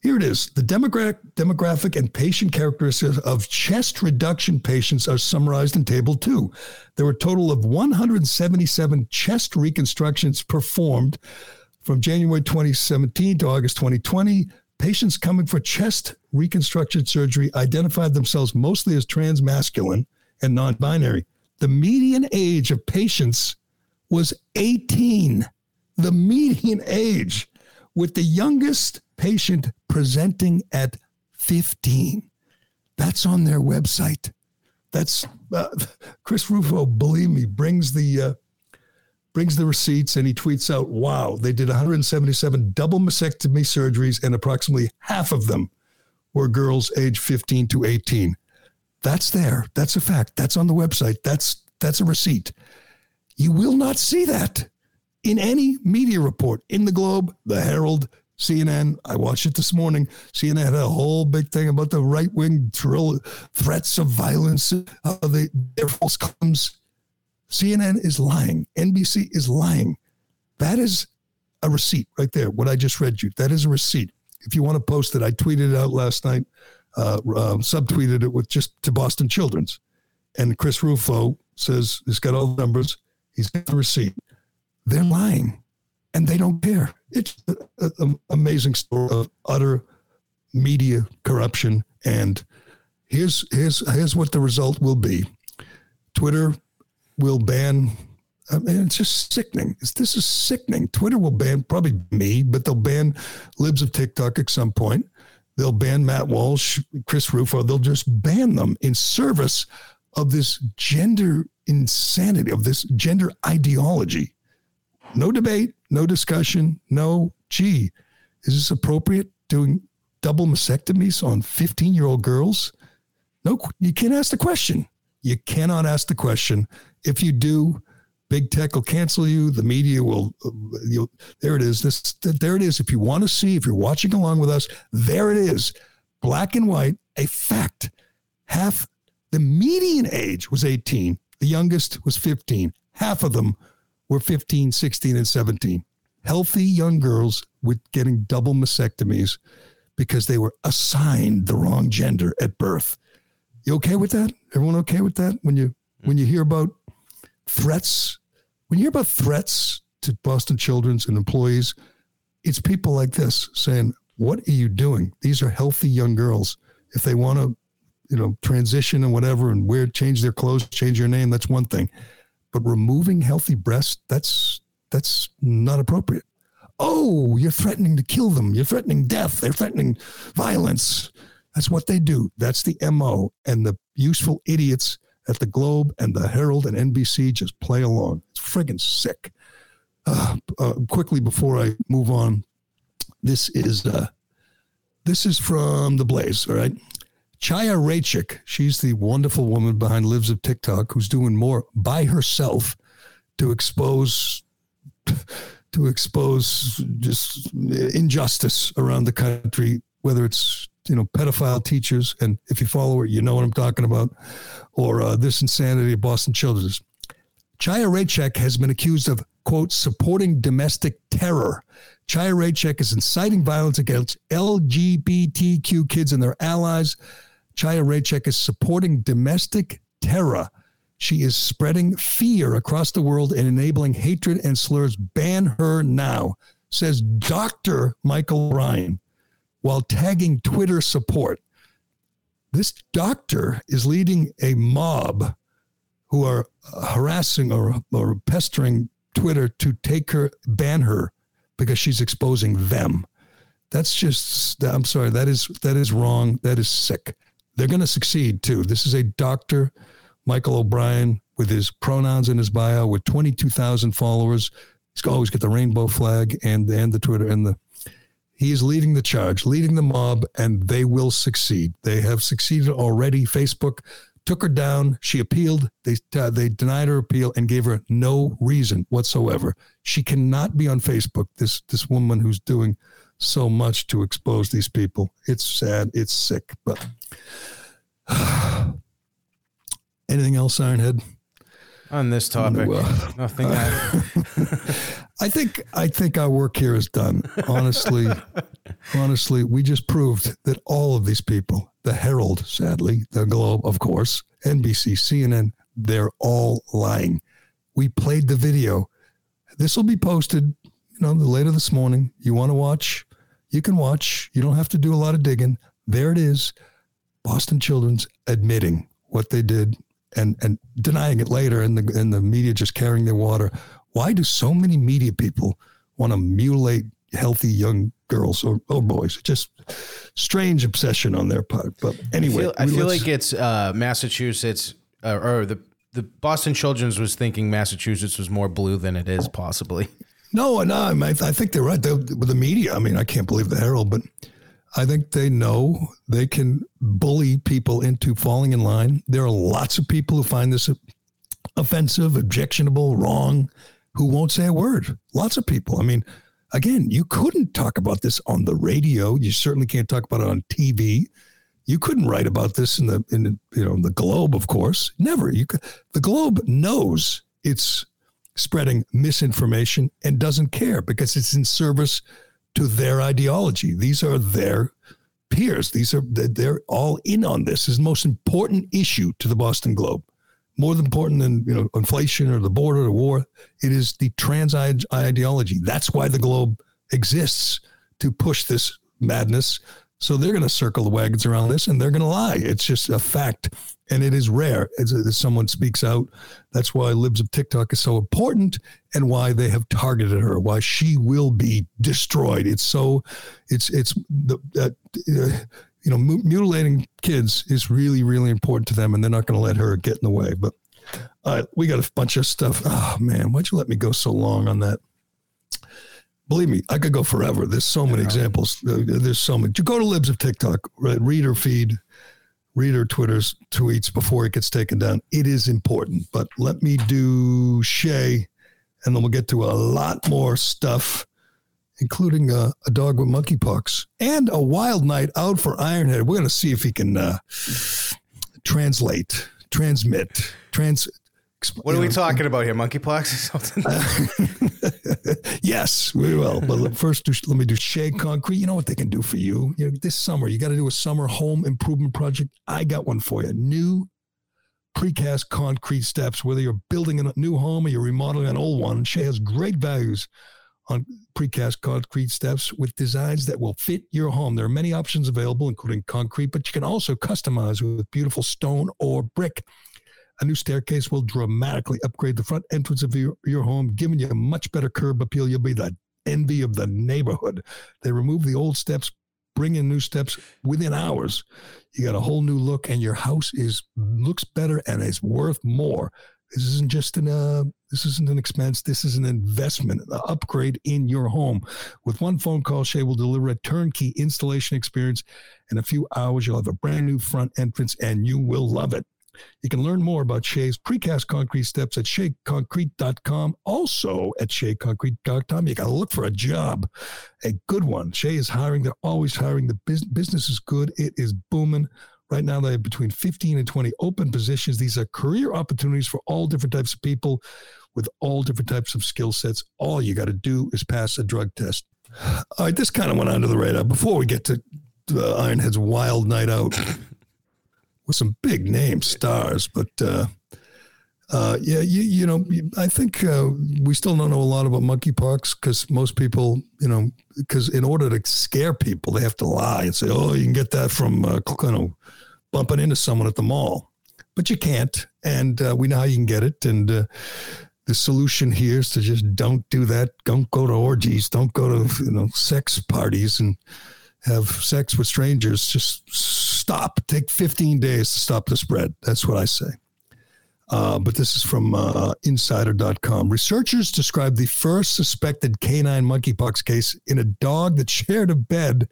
Here it is. The demographic, demographic and patient characteristics of chest reduction patients are summarized in Table 2. There were a total of 177 chest reconstructions performed from January 2017 to August 2020. Patients coming for chest reconstruction surgery identified themselves mostly as transmasculine and non binary. The median age of patients was 18. The median age, with the youngest patient presenting at 15. That's on their website. That's uh, Chris Rufo. Believe me, brings the uh, brings the receipts and he tweets out, "Wow, they did 177 double mastectomy surgeries, and approximately half of them were girls aged 15 to 18." That's there. That's a fact. That's on the website. That's that's a receipt. You will not see that in any media report in the Globe, the Herald, CNN. I watched it this morning. CNN had a whole big thing about the right wing threats of violence, how the, their false claims. CNN is lying. NBC is lying. That is a receipt right there. What I just read you. That is a receipt. If you want to post it, I tweeted it out last night. Uh, uh, subtweeted it with just to Boston Children's, and Chris Rufo says he's got all the numbers. He's got the receipt. They're lying and they don't care. It's an amazing story of utter media corruption. And here's here's here's what the result will be: Twitter will ban. I mean, it's just sickening. This is sickening. Twitter will ban probably me, but they'll ban libs of TikTok at some point. They'll ban Matt Walsh, Chris Rufo. They'll just ban them in service of this gender insanity, of this gender ideology. No debate, no discussion, no, gee, is this appropriate doing double mastectomies on 15 year old girls? No, you can't ask the question. You cannot ask the question. If you do, big tech will cancel you. The media will, uh, you'll, there it is. This, there it is. If you want to see, if you're watching along with us, there it is. Black and white, a fact. Half the median age was 18, the youngest was 15. Half of them were 15, 16, and 17. Healthy young girls with getting double mastectomies because they were assigned the wrong gender at birth. You okay with that? Everyone okay with that? When you when you hear about threats, when you hear about threats to Boston Children's and employees, it's people like this saying, "What are you doing? These are healthy young girls. If they want to, you know, transition and whatever and wear change their clothes, change their name, that's one thing. But removing healthy breasts, that's that's not appropriate. Oh, you're threatening to kill them. You're threatening death. They're threatening violence. That's what they do. That's the MO. And the useful idiots at the Globe and the Herald and NBC just play along. It's friggin' sick. Uh, uh, quickly before I move on, this is uh, this is from The Blaze, all right? Chaya Raichik, she's the wonderful woman behind Libs of TikTok who's doing more by herself to expose to expose just injustice around the country, whether it's you know pedophile teachers, and if you follow her, you know what I'm talking about, or uh, this insanity of Boston Children's. Chaya Raichik has been accused of quote supporting domestic terror. Chaya Raichik is inciting violence against LGBTQ kids and their allies. Chaya Raichik is supporting domestic terror. She is spreading fear across the world and enabling hatred and slurs. Ban her now, says Dr. Michael Ryan, while tagging Twitter support. This doctor is leading a mob who are uh, harassing or, or pestering Twitter to take her, ban her, because she's exposing them. That's just, I'm sorry, that is that is wrong. That is sick. They're going to succeed too. This is a doctor Michael O'Brien with his pronouns in his bio with 22,000 followers. He's always got the rainbow flag and, and the Twitter and the, he is leading the charge, leading the mob, and they will succeed. They have succeeded already. Facebook took her down. She appealed. They uh, they denied her appeal and gave her no reason whatsoever. She cannot be on Facebook. This this woman who's doing so much to expose these people. It's sad. It's sick. But Anything else, Ironhead? On this topic, uh, nothing. I think I think our work here is done. Honestly, honestly, we just proved that all of these people, the Herald, sadly, the Globe, of course, NBC, CNN, they're all lying. We played the video. This will be posted, you know, later this morning. You want to watch? You can watch. You don't have to do a lot of digging. There it is. Boston Children's admitting what they did and and denying it later, and the and the media just carrying their water. Why do so many media people want to mutilate healthy young girls or, or boys? Just strange obsession on their part. But anyway, I feel, I feel like it's uh, Massachusetts uh, or the the Boston Children's was thinking Massachusetts was more blue than it is, possibly. No, no, I, I think they're right. They, with the media, I mean, I can't believe the Herald, but I think they know they can bully people into falling in line. There are lots of people who find this offensive, objectionable, wrong, who won't say a word. Lots of people. I mean, again, you couldn't talk about this on the radio. You certainly can't talk about it on TV. You couldn't write about this in the in the, you know the Globe, of course. Never. You could, the Globe knows it's spreading misinformation and doesn't care because it's in service to their ideology. These are their peers. These are they're all in on this. this is the most important issue to the Boston Globe. More important than you know inflation or the border or war. It is the trans ideology. That's why the Globe exists to push this madness so they're going to circle the wagons around this and they're going to lie. It's just a fact. And it is rare as, someone speaks out. That's why Libs of TikTok is so important and why they have targeted her, why she will be destroyed. It's so, it's, it's the, uh, you know, mutilating kids is really, really important to them and they're not going to let her get in the way. But right, we got a bunch of stuff. Oh man, why'd you let me go so long on that? Believe me, I could go forever. There's so many examples. Uh, there's so many. You go to Libs of TikTok, right? read her feed, read her Twitter's tweets before it gets taken down. It is important. But let me do Shea, and then we'll get to a lot more stuff, including a, a dog with monkeypox and a wild night out for Ironhead. We're going to see if he can uh, translate, transmit, trans what are we know, talking about here? Monkeypox or something? yes, we will. But first, do, let me do Shea Concrete. You know what they can do for you? you know, this summer, you got to do a summer home improvement project. I got one for you. New precast concrete steps, whether you're building a new home or you're remodeling an old one. Shea has great values on precast concrete steps with designs that will fit your home. There are many options available, including concrete, but you can also customize with beautiful stone or brick. A new staircase will dramatically upgrade the front entrance of your, your home, giving you a much better curb appeal. You'll be the envy of the neighborhood. They remove the old steps, bring in new steps within hours. You got a whole new look, and your house is looks better and is worth more. This isn't just an uh, this isn't an expense. This is an investment, an upgrade in your home. With one phone call, Shea will deliver a turnkey installation experience. In a few hours, you'll have a brand new front entrance, and you will love it. You can learn more about Shea's precast concrete steps at sheaconcrete.com. Also at sheaconcrete.com, you got to look for a job, a good one. Shea is hiring. They're always hiring. The business is good. It is booming. Right now, they have between 15 and 20 open positions. These are career opportunities for all different types of people with all different types of skill sets. All you got to do is pass a drug test. All right, this kind of went under the radar. Before we get to uh, Ironhead's Wild Night Out with some big name stars, but uh, uh, yeah, you, you know, I think uh, we still don't know a lot about monkeypox because most people, you know, because in order to scare people, they have to lie and say, "Oh, you can get that from uh, you know bumping into someone at the mall," but you can't, and uh, we know how you can get it. And uh, the solution here is to just don't do that. Don't go to orgies. Don't go to you know sex parties and have sex with strangers. Just stop. Take 15 days to stop the spread. That's what I say. Uh, but this is from uh, insider.com. Researchers described the first suspected canine monkeypox case in a dog that shared a bed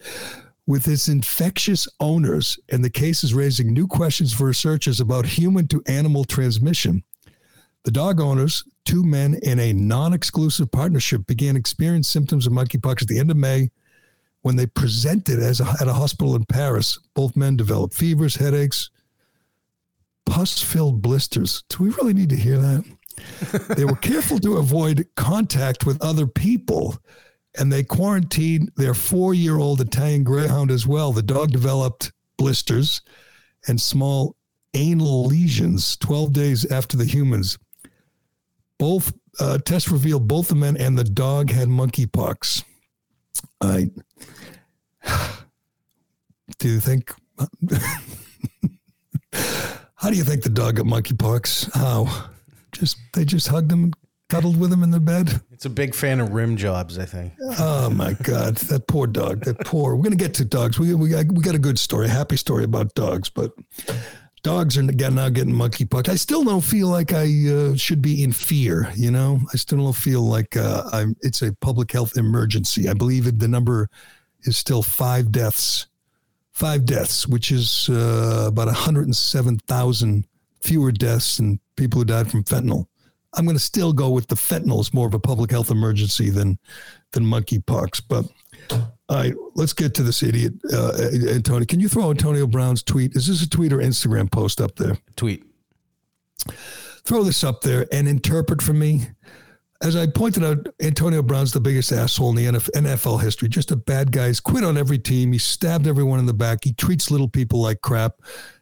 with its infectious owners, and the case is raising new questions for researchers about human to animal transmission. The dog owners, two men in a non exclusive partnership, began experiencing symptoms of monkeypox at the end of May when they presented as a, at a hospital in Paris. Both men developed fevers, headaches, pus filled blisters. Do we really need to hear that? they were careful to avoid contact with other people and they quarantined their four year old Italian Greyhound as well. The dog developed blisters and small anal lesions 12 days after the humans. Both uh, tests revealed both the men and the dog had monkeypox. I do you think How do you think the dog got monkeypox? How? Just they just hugged him and cuddled with him in the bed. It's a big fan of rim jobs, I think. Oh my God, that poor dog. That poor. We're gonna get to dogs. We we got, we got a good story, a happy story about dogs, but dogs are again now getting monkeypox. I still don't feel like I uh, should be in fear. You know, I still don't feel like uh, I'm. It's a public health emergency. I believe it the number is still five deaths five deaths, which is uh, about 107,000 fewer deaths than people who died from fentanyl. I'm going to still go with the fentanyl is more of a public health emergency than than monkeypox. But all right, let's get to this idiot, uh, Antonio. Can you throw Antonio Brown's tweet? Is this a tweet or Instagram post up there? Tweet. Throw this up there and interpret for me as I pointed out, Antonio Brown's the biggest asshole in the NFL history. Just a bad guy. He's quit on every team. He stabbed everyone in the back. He treats little people like crap.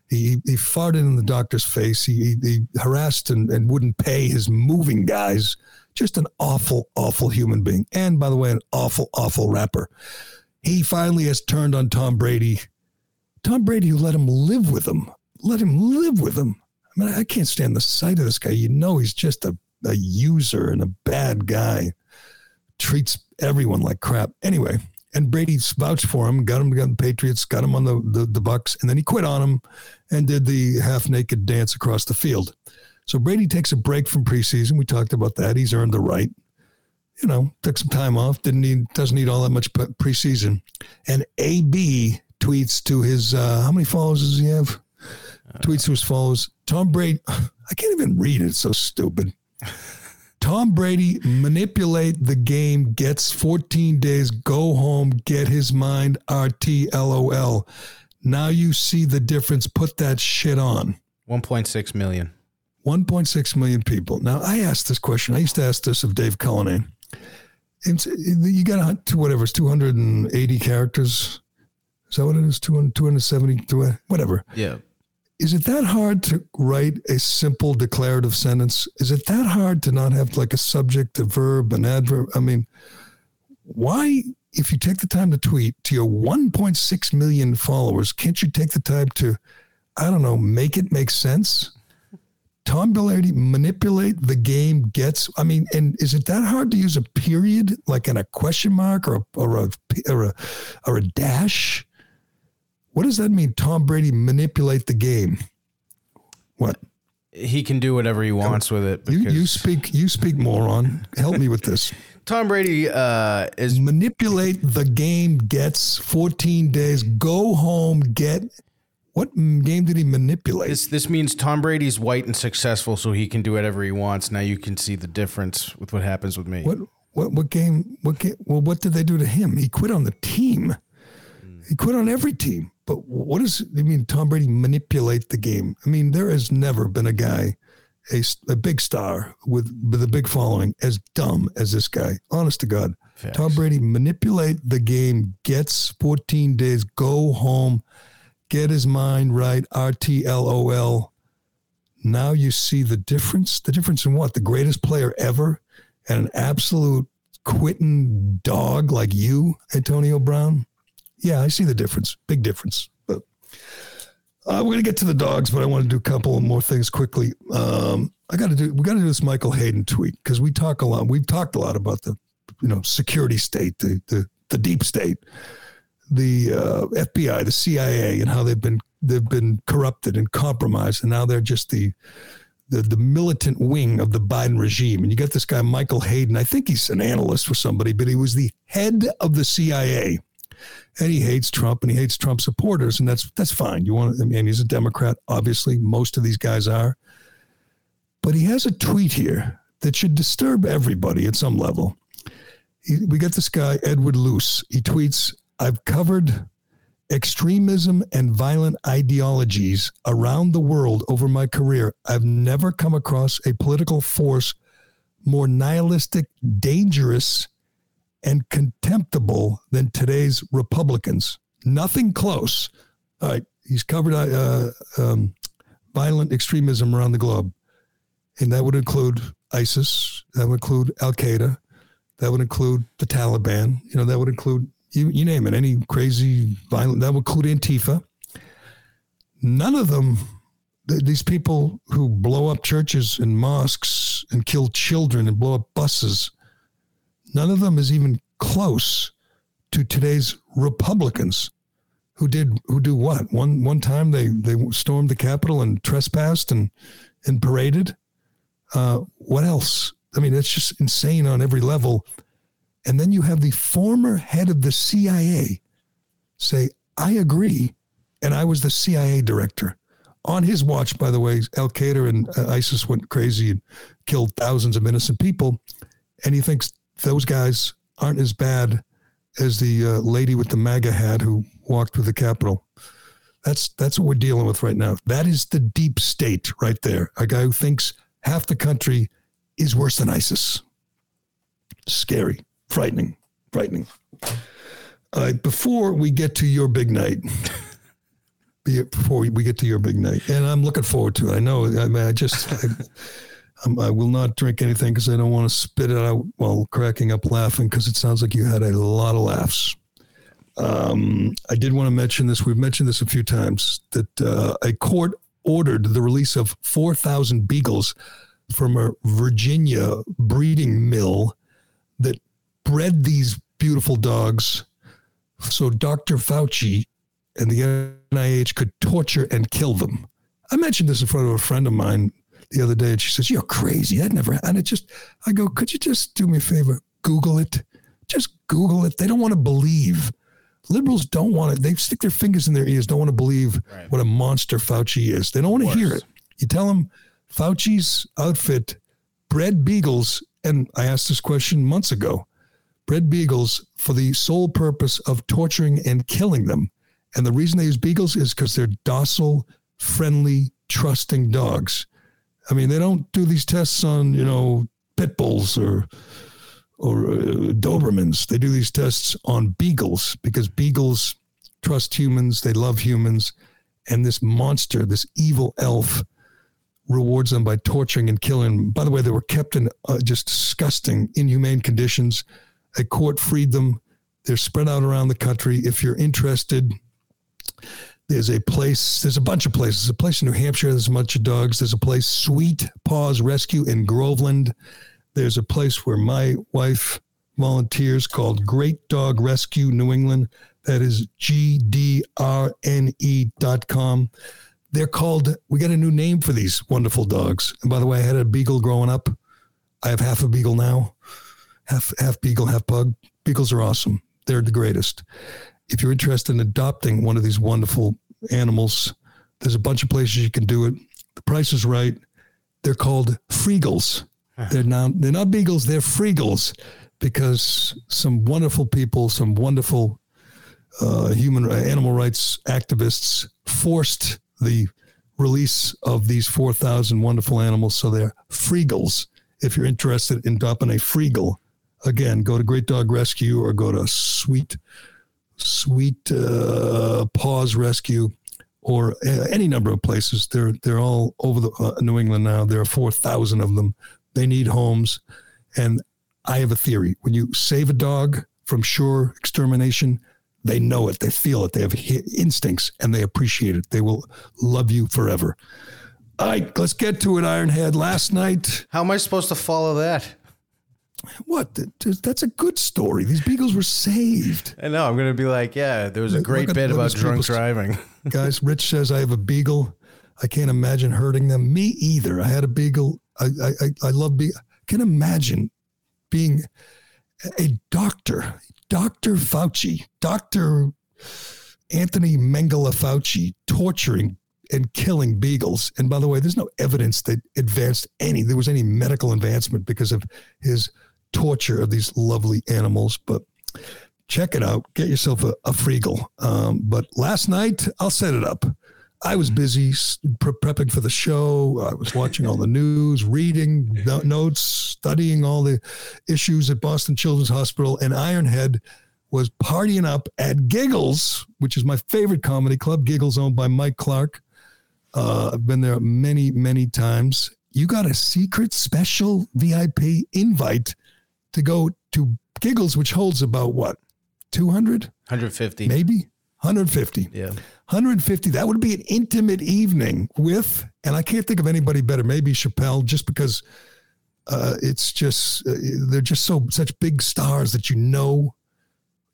He, he farted in the doctor's face. He, he harassed and, and wouldn't pay his moving guys. Just an awful, awful human being. And by the way, an awful, awful rapper. He finally has turned on Tom Brady. Tom Brady, who let him live with him, let him live with him. I mean, I can't stand the sight of this guy. You know, he's just a a user and a bad guy, treats everyone like crap. Anyway, and Brady vouched for him, got him to the Patriots, got him on the, the, the Bucks, and then he quit on him and did the half naked dance across the field. So Brady takes a break from preseason. We talked about that. He's earned the right. You know, took some time off. Didn't need doesn't need all that much preseason. And AB tweets to his uh, how many followers does he have? Tweets to his followers. Tom Brady. I can't even read it. It's so stupid. Tom Brady manipulate the game, gets 14 days, go home, get his mind, RT, LOL. Now you see the difference. Put that shit on. 1.6 million. 1.6 million people. Now, I asked this question. I used to ask this of Dave Cullinane. It's, you got to whatever, it's 280 characters. Is that what it is? 200, 270, whatever. Yeah is it that hard to write a simple declarative sentence? Is it that hard to not have like a subject, a verb, an adverb? I mean, why, if you take the time to tweet to your 1.6 million followers, can't you take the time to, I don't know, make it make sense? Tom Brady manipulate the game gets. I mean, and is it that hard to use a period like in a question mark or a, or a, or a, or a dash? What does that mean? Tom Brady manipulate the game. What? he can do whatever he wants with it. You, you speak. You speak, moron. Help me with this. Tom Brady uh, is Manipulate the game. Gets 14 days. Go home. Get. What game did he manipulate? this. This means Tom Brady's white and successful, so he can do whatever he wants. Now you can see the difference with what happens with me. What what what game? What game? Well, what did they do to him? He quit on the team. He quit on every team. But what does I mean? Tom Brady manipulate the game? I mean, there has never been a guy, a, a big star with with a big following, as dumb as this guy. Honest to God, Facts. Tom Brady manipulate the game. Gets 14 days. Go home. Get his mind right. R T L O L. Now you see the difference. The difference in what? The greatest player ever and an absolute quitting dog like you, Antonio Brown. Yeah, I see the difference. Big difference. But uh, we're gonna get to the dogs, but I want to do a couple more things quickly. Um, I got to do. We got to do this Michael Hayden tweet because we talk a lot. We've talked a lot about the, you know, security state, the the, the deep state, the uh, FBI, the CIA, and how they've been they've been corrupted and compromised, and now they're just the the, the militant wing of the Biden regime. And you got this guy, Michael Hayden. I think he's an analyst for somebody, but he was the head of the CIA. And he hates Trump and he hates Trump supporters. And that's that's fine. You want I mean, he's a Democrat, obviously. Most of these guys are. But he has a tweet here that should disturb everybody at some level. He, we get this guy, Edward Luce. He tweets, I've covered extremism and violent ideologies around the world over my career. I've never come across a political force more nihilistic, dangerous, and contemptible than today's Republicans. Nothing close. All right, he's covered uh, um, violent extremism around the globe, and that would include ISIS, that would include Al Qaeda, that would include the Taliban. You know, that would include you, you name it, any crazy violent. That would include Antifa. None of them, th- these people who blow up churches and mosques and kill children and blow up buses, none of them is even close to today's Republicans who did who do what one one time they they stormed the Capitol and trespassed and and paraded. Uh, what else? I mean, it's just insane on every level. And then you have the former head of the CIA say, "I agree," and I was the CIA director. On his watch, by the way, Al Qaeda and uh, ISIS went crazy and killed thousands of innocent people, and he thinks those guys aren't as bad as the uh, lady with the MAGA hat who walked through the Capitol. That's that's what we're dealing with right now. That is the deep state right there. A guy who thinks half the country is worse than ISIS. Scary, frightening, frightening. Uh, before we get to your big night, before we, get to your big night, and I'm looking forward to it. I know. I mean, I just. I, I'm, I will not drink anything because I don't want to spit it out while cracking up laughing because it sounds like you had a lot of laughs. Um, I did want to mention this. We've mentioned this a few times that uh, a court ordered the release of 4,000 beagles from a Virginia breeding mill that bred these beautiful dogs so Dr. Fauci and the NIH could torture and kill them. I mentioned this in front of a friend of mine the other day, and she says, You're crazy. That never And it just, I go, Could you just do me a favor? Google it. Just Google it. They don't want to believe. Liberals don't want to, they stick their fingers in their ears, don't want to believe Right. what a monster Fauci is. They don't want to hear it. You tell them Fauci's outfit bred beagles, and I asked this question months ago bred beagles for the sole purpose of torturing and killing them. And the reason they use beagles is because they're docile, friendly, trusting dogs. I mean, they don't do these tests on, you know, pit bulls or or uh, Dobermans. They do these tests on beagles because beagles trust humans, they love humans, and this monster, this evil elf, rewards them by torturing and killing. By the way, they were kept in uh, just disgusting, inhumane conditions. A court freed them. They're spread out around the country. If you're interested, there's a place, there's a bunch of places. There's a place in New Hampshire, there's a bunch of dogs. There's a place, Sweet Paws Rescue in Groveland. There's a place where my wife volunteers called Great Dog Rescue New England. That is GDRNE E dot com. They're called. We got a new name for these wonderful dogs. And by the way, I had a beagle growing up. I have half a beagle now, half half beagle, half pug. Beagles are awesome. They're the greatest. If you're interested in adopting one of these wonderful animals, there's a bunch of places you can do it. The price is right. They're called Freegles. They're now they're not beagles. They're Freegles because some wonderful people, some wonderful uh, human animal rights activists forced the release of these 4,000 wonderful animals. So they're Freegles. If you're interested in adopting a Freegle, again, go to Great Dog Rescue or go to Sweet Sweet uh, Paws Rescue or uh, any number of places. They're they're all over the uh, New England now. There are 4,000 of them. They need homes, and I have a theory. When you save a dog from sure extermination, they know it, they feel it, they have instincts, and they appreciate it. They will love you forever. All right, let's get to it, Ironhead. Last night. How am I supposed to follow that? What? That's a good story. These beagles were saved. I know. I'm going to be like, yeah, there was a great bit about drunk driving. Guys, Rich says I have a beagle. I can't imagine hurting them. Me either. I had a beagle. I I, I love being. Can imagine being a doctor, Dr. Fauci, Dr. Anthony Mengele Fauci, torturing and killing beagles. And by the way, there's no evidence that advanced any, there was any medical advancement because of his torture of these lovely animals. But check it out. Get yourself a, a. Um, but last night, I'll set it up. I was busy pre- prepping for the show. I was watching all the news, reading no- notes, studying all the issues at Boston Children's Hospital, and Ironhead was partying up at Giggles, which is my favorite comedy club. Giggles, owned by Mike Clark. Uh, I've been there many, many times. You got a secret, special VIP invite to go to Giggles, which holds about what, 200? 150. Maybe 150. Yeah. 150. That would be an intimate evening with, and I can't think of anybody better. Maybe Chappelle, just because uh, it's just uh, they're just so such big stars that you know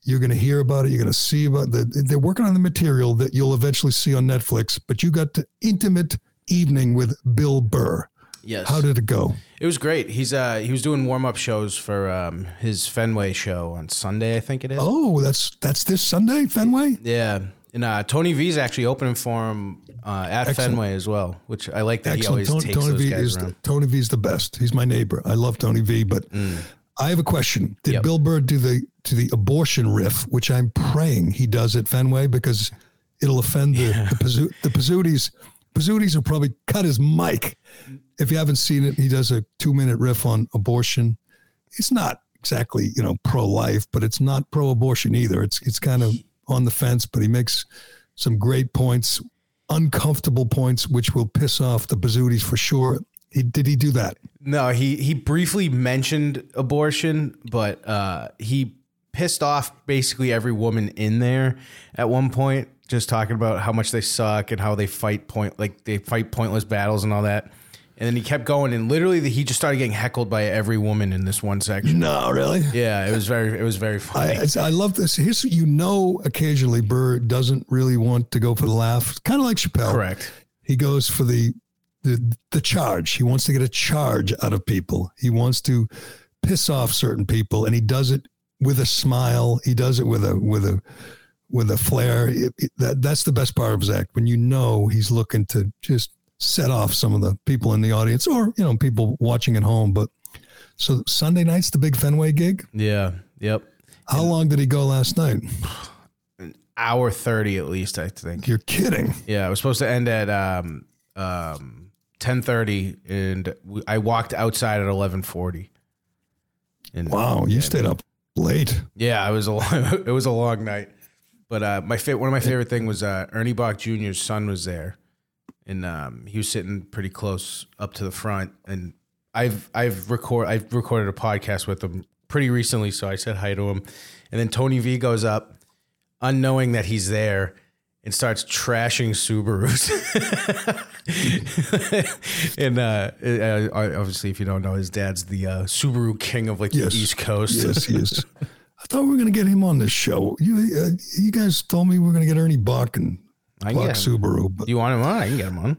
you're going to hear about it. You're going to see about the. They're working on the material that you'll eventually see on Netflix. But you got the intimate evening with Bill Burr. Yes. How did it go? It was great. He's uh he was doing warm up shows for um his Fenway show on Sunday, I think it is. Oh, that's that's this Sunday, Fenway. Yeah, and uh, Tony V's actually opening for him uh, at Excellent. Fenway as well, which I like that Excellent. he always Tony, takes Tony those V guys is around. the, Tony V is the best. He's my neighbor. I love Tony V, but I have a question. Did Mm. Yep. Bill Burr do the to the abortion riff, which I'm praying he does at Fenway because it'll offend the the, Pizzu- the Pizzutis. Pizzutis will probably cut his mic. If you haven't seen it, he does a two minute riff on abortion. It's not exactly you know pro life, but it's not pro abortion either. It's it's kind of on the fence, but he makes some great points, uncomfortable points, which will piss off the Pizzutis for sure. He, did he do that? No, he he briefly mentioned abortion, but uh, he pissed off basically every woman in there at one point, just talking about how much they suck and how they fight point like they fight pointless battles and all that. And then he kept going, and literally he just started getting heckled by every woman in this one section. No, really. Yeah, it was very it was very funny. I, I love this. Here's you know, occasionally Burr doesn't really want to go for the laugh, kind of like Chappelle. Correct. He goes for the the the charge. He wants to get a charge out of people. He wants to piss off certain people, and he does it with a smile. He does it with a with a with a flair. It- it- that that's the best part of his act when you know he's looking to just set off some of the people in the audience or you know people watching at home. But so Sunday night's the big Fenway gig. Yeah. Yep. How long did he go last night? An hour thirty at least, I think. You're kidding. Yeah, it was supposed to end at um um ten thirty, and I walked outside at eleven forty. And Wow, you stayed up late. yeah, it was a long, it was a long night. But uh, my fa- one of my favorite thing was uh, Ernie Boch Jr.'s son was there, and um, he was sitting pretty close up to the front. And I've I've record I've recorded a podcast with him pretty recently, so I said hi to him. And then Tony V goes up, unknowing that he's there, and starts trashing Subarus. and uh, obviously, if you don't know, his dad's the uh, Subaru king of like Yes. the East Coast. Yes, he is. I thought we were going to get him on this show. You, uh, you guys told me we were going to get Ernie Boch, and I can get him. Subaru. But Do you want him on? I can get him on.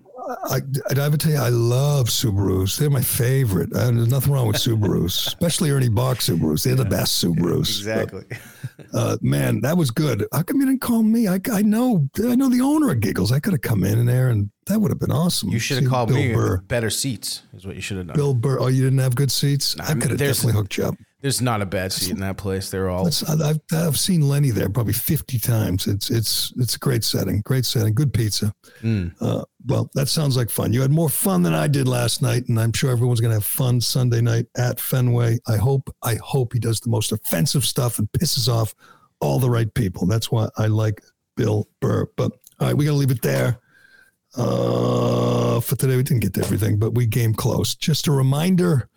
I, I, I would tell you, I love Subarus. They're my favorite. Uh, there's nothing wrong with Subarus, especially Ernie Boch Subarus. They're the best Subarus. Uh, man, that was good. How come you didn't call me? I, I know I know the owner of Giggles. I could have come in in there, and that would have been awesome. You should have called Bill me. Burr. Better seats is what you should have done. Bill Burr. Oh, you didn't have good seats. I I mean, could have definitely hooked you up. There's not a bad seat in that place. They're all. I've, I've seen Lenny there probably 50 times. It's it's it's a great setting, great setting, good pizza. Mm. Uh, well, that sounds like fun. You had more fun than I did last night, and I'm sure everyone's going to have fun Sunday night at Fenway. I hope I hope he does the most offensive stuff and pisses off all the right people. That's why I like Bill Burr. But all right, we got to leave it there. Uh, for today, we didn't get to everything, but we came close. Just a reminder.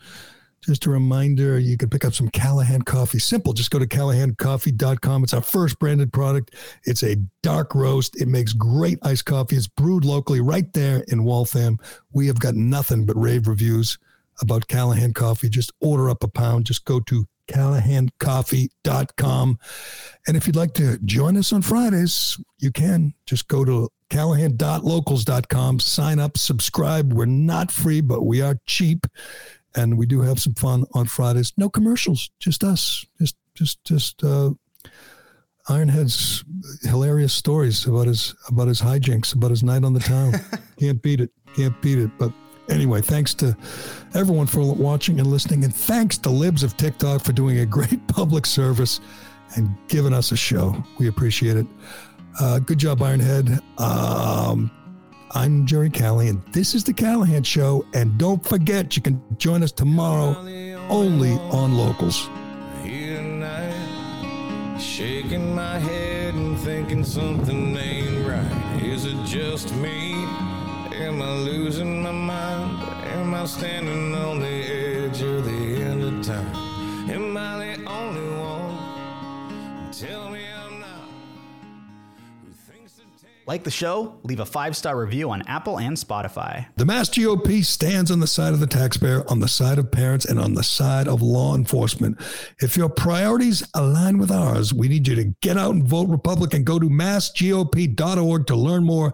Just a reminder, you can pick up some Callahan coffee. Simple. Just go to callahancoffee.com. It's our first branded product. It's a dark roast. It makes great iced coffee. It's brewed locally right there in Waltham. We have got nothing but rave reviews about Callahan coffee. Just order up a pound. Just go to callahancoffee.com. And if you'd like to join us on Fridays, you can just go to callahan.locals.com, sign up, subscribe. We're not free, but we are cheap and we do have some fun on Fridays. No commercials, just us, just just just uh, Ironhead's hilarious stories about his about his hijinks, about his night on the town. Can't beat it. Can't beat it. But anyway, thanks to everyone for watching and listening, and thanks to Libs of TikTok for doing a great public service and giving us a show. We appreciate it. Uh, good job, Ironhead. Um, I'm Gerry Callahan. and This is the Callahan Show. And don't forget, you can join us tomorrow only on Locals. Shaking my head and thinking something ain't right. Is it just me? Am I losing my mind? Am standing on the edge of the end of time? Am I the only one? Tell me I'm not. Who thinks take Like the show? Leave a five star review on Apple and Spotify. The Mass GOP stands on the side of the taxpayer, on the side of parents, and on the side of law enforcement. If your priorities align with ours, we need you to get out and vote Republican. Go to massgop.org to learn more,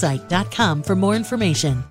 genesight.com for more information.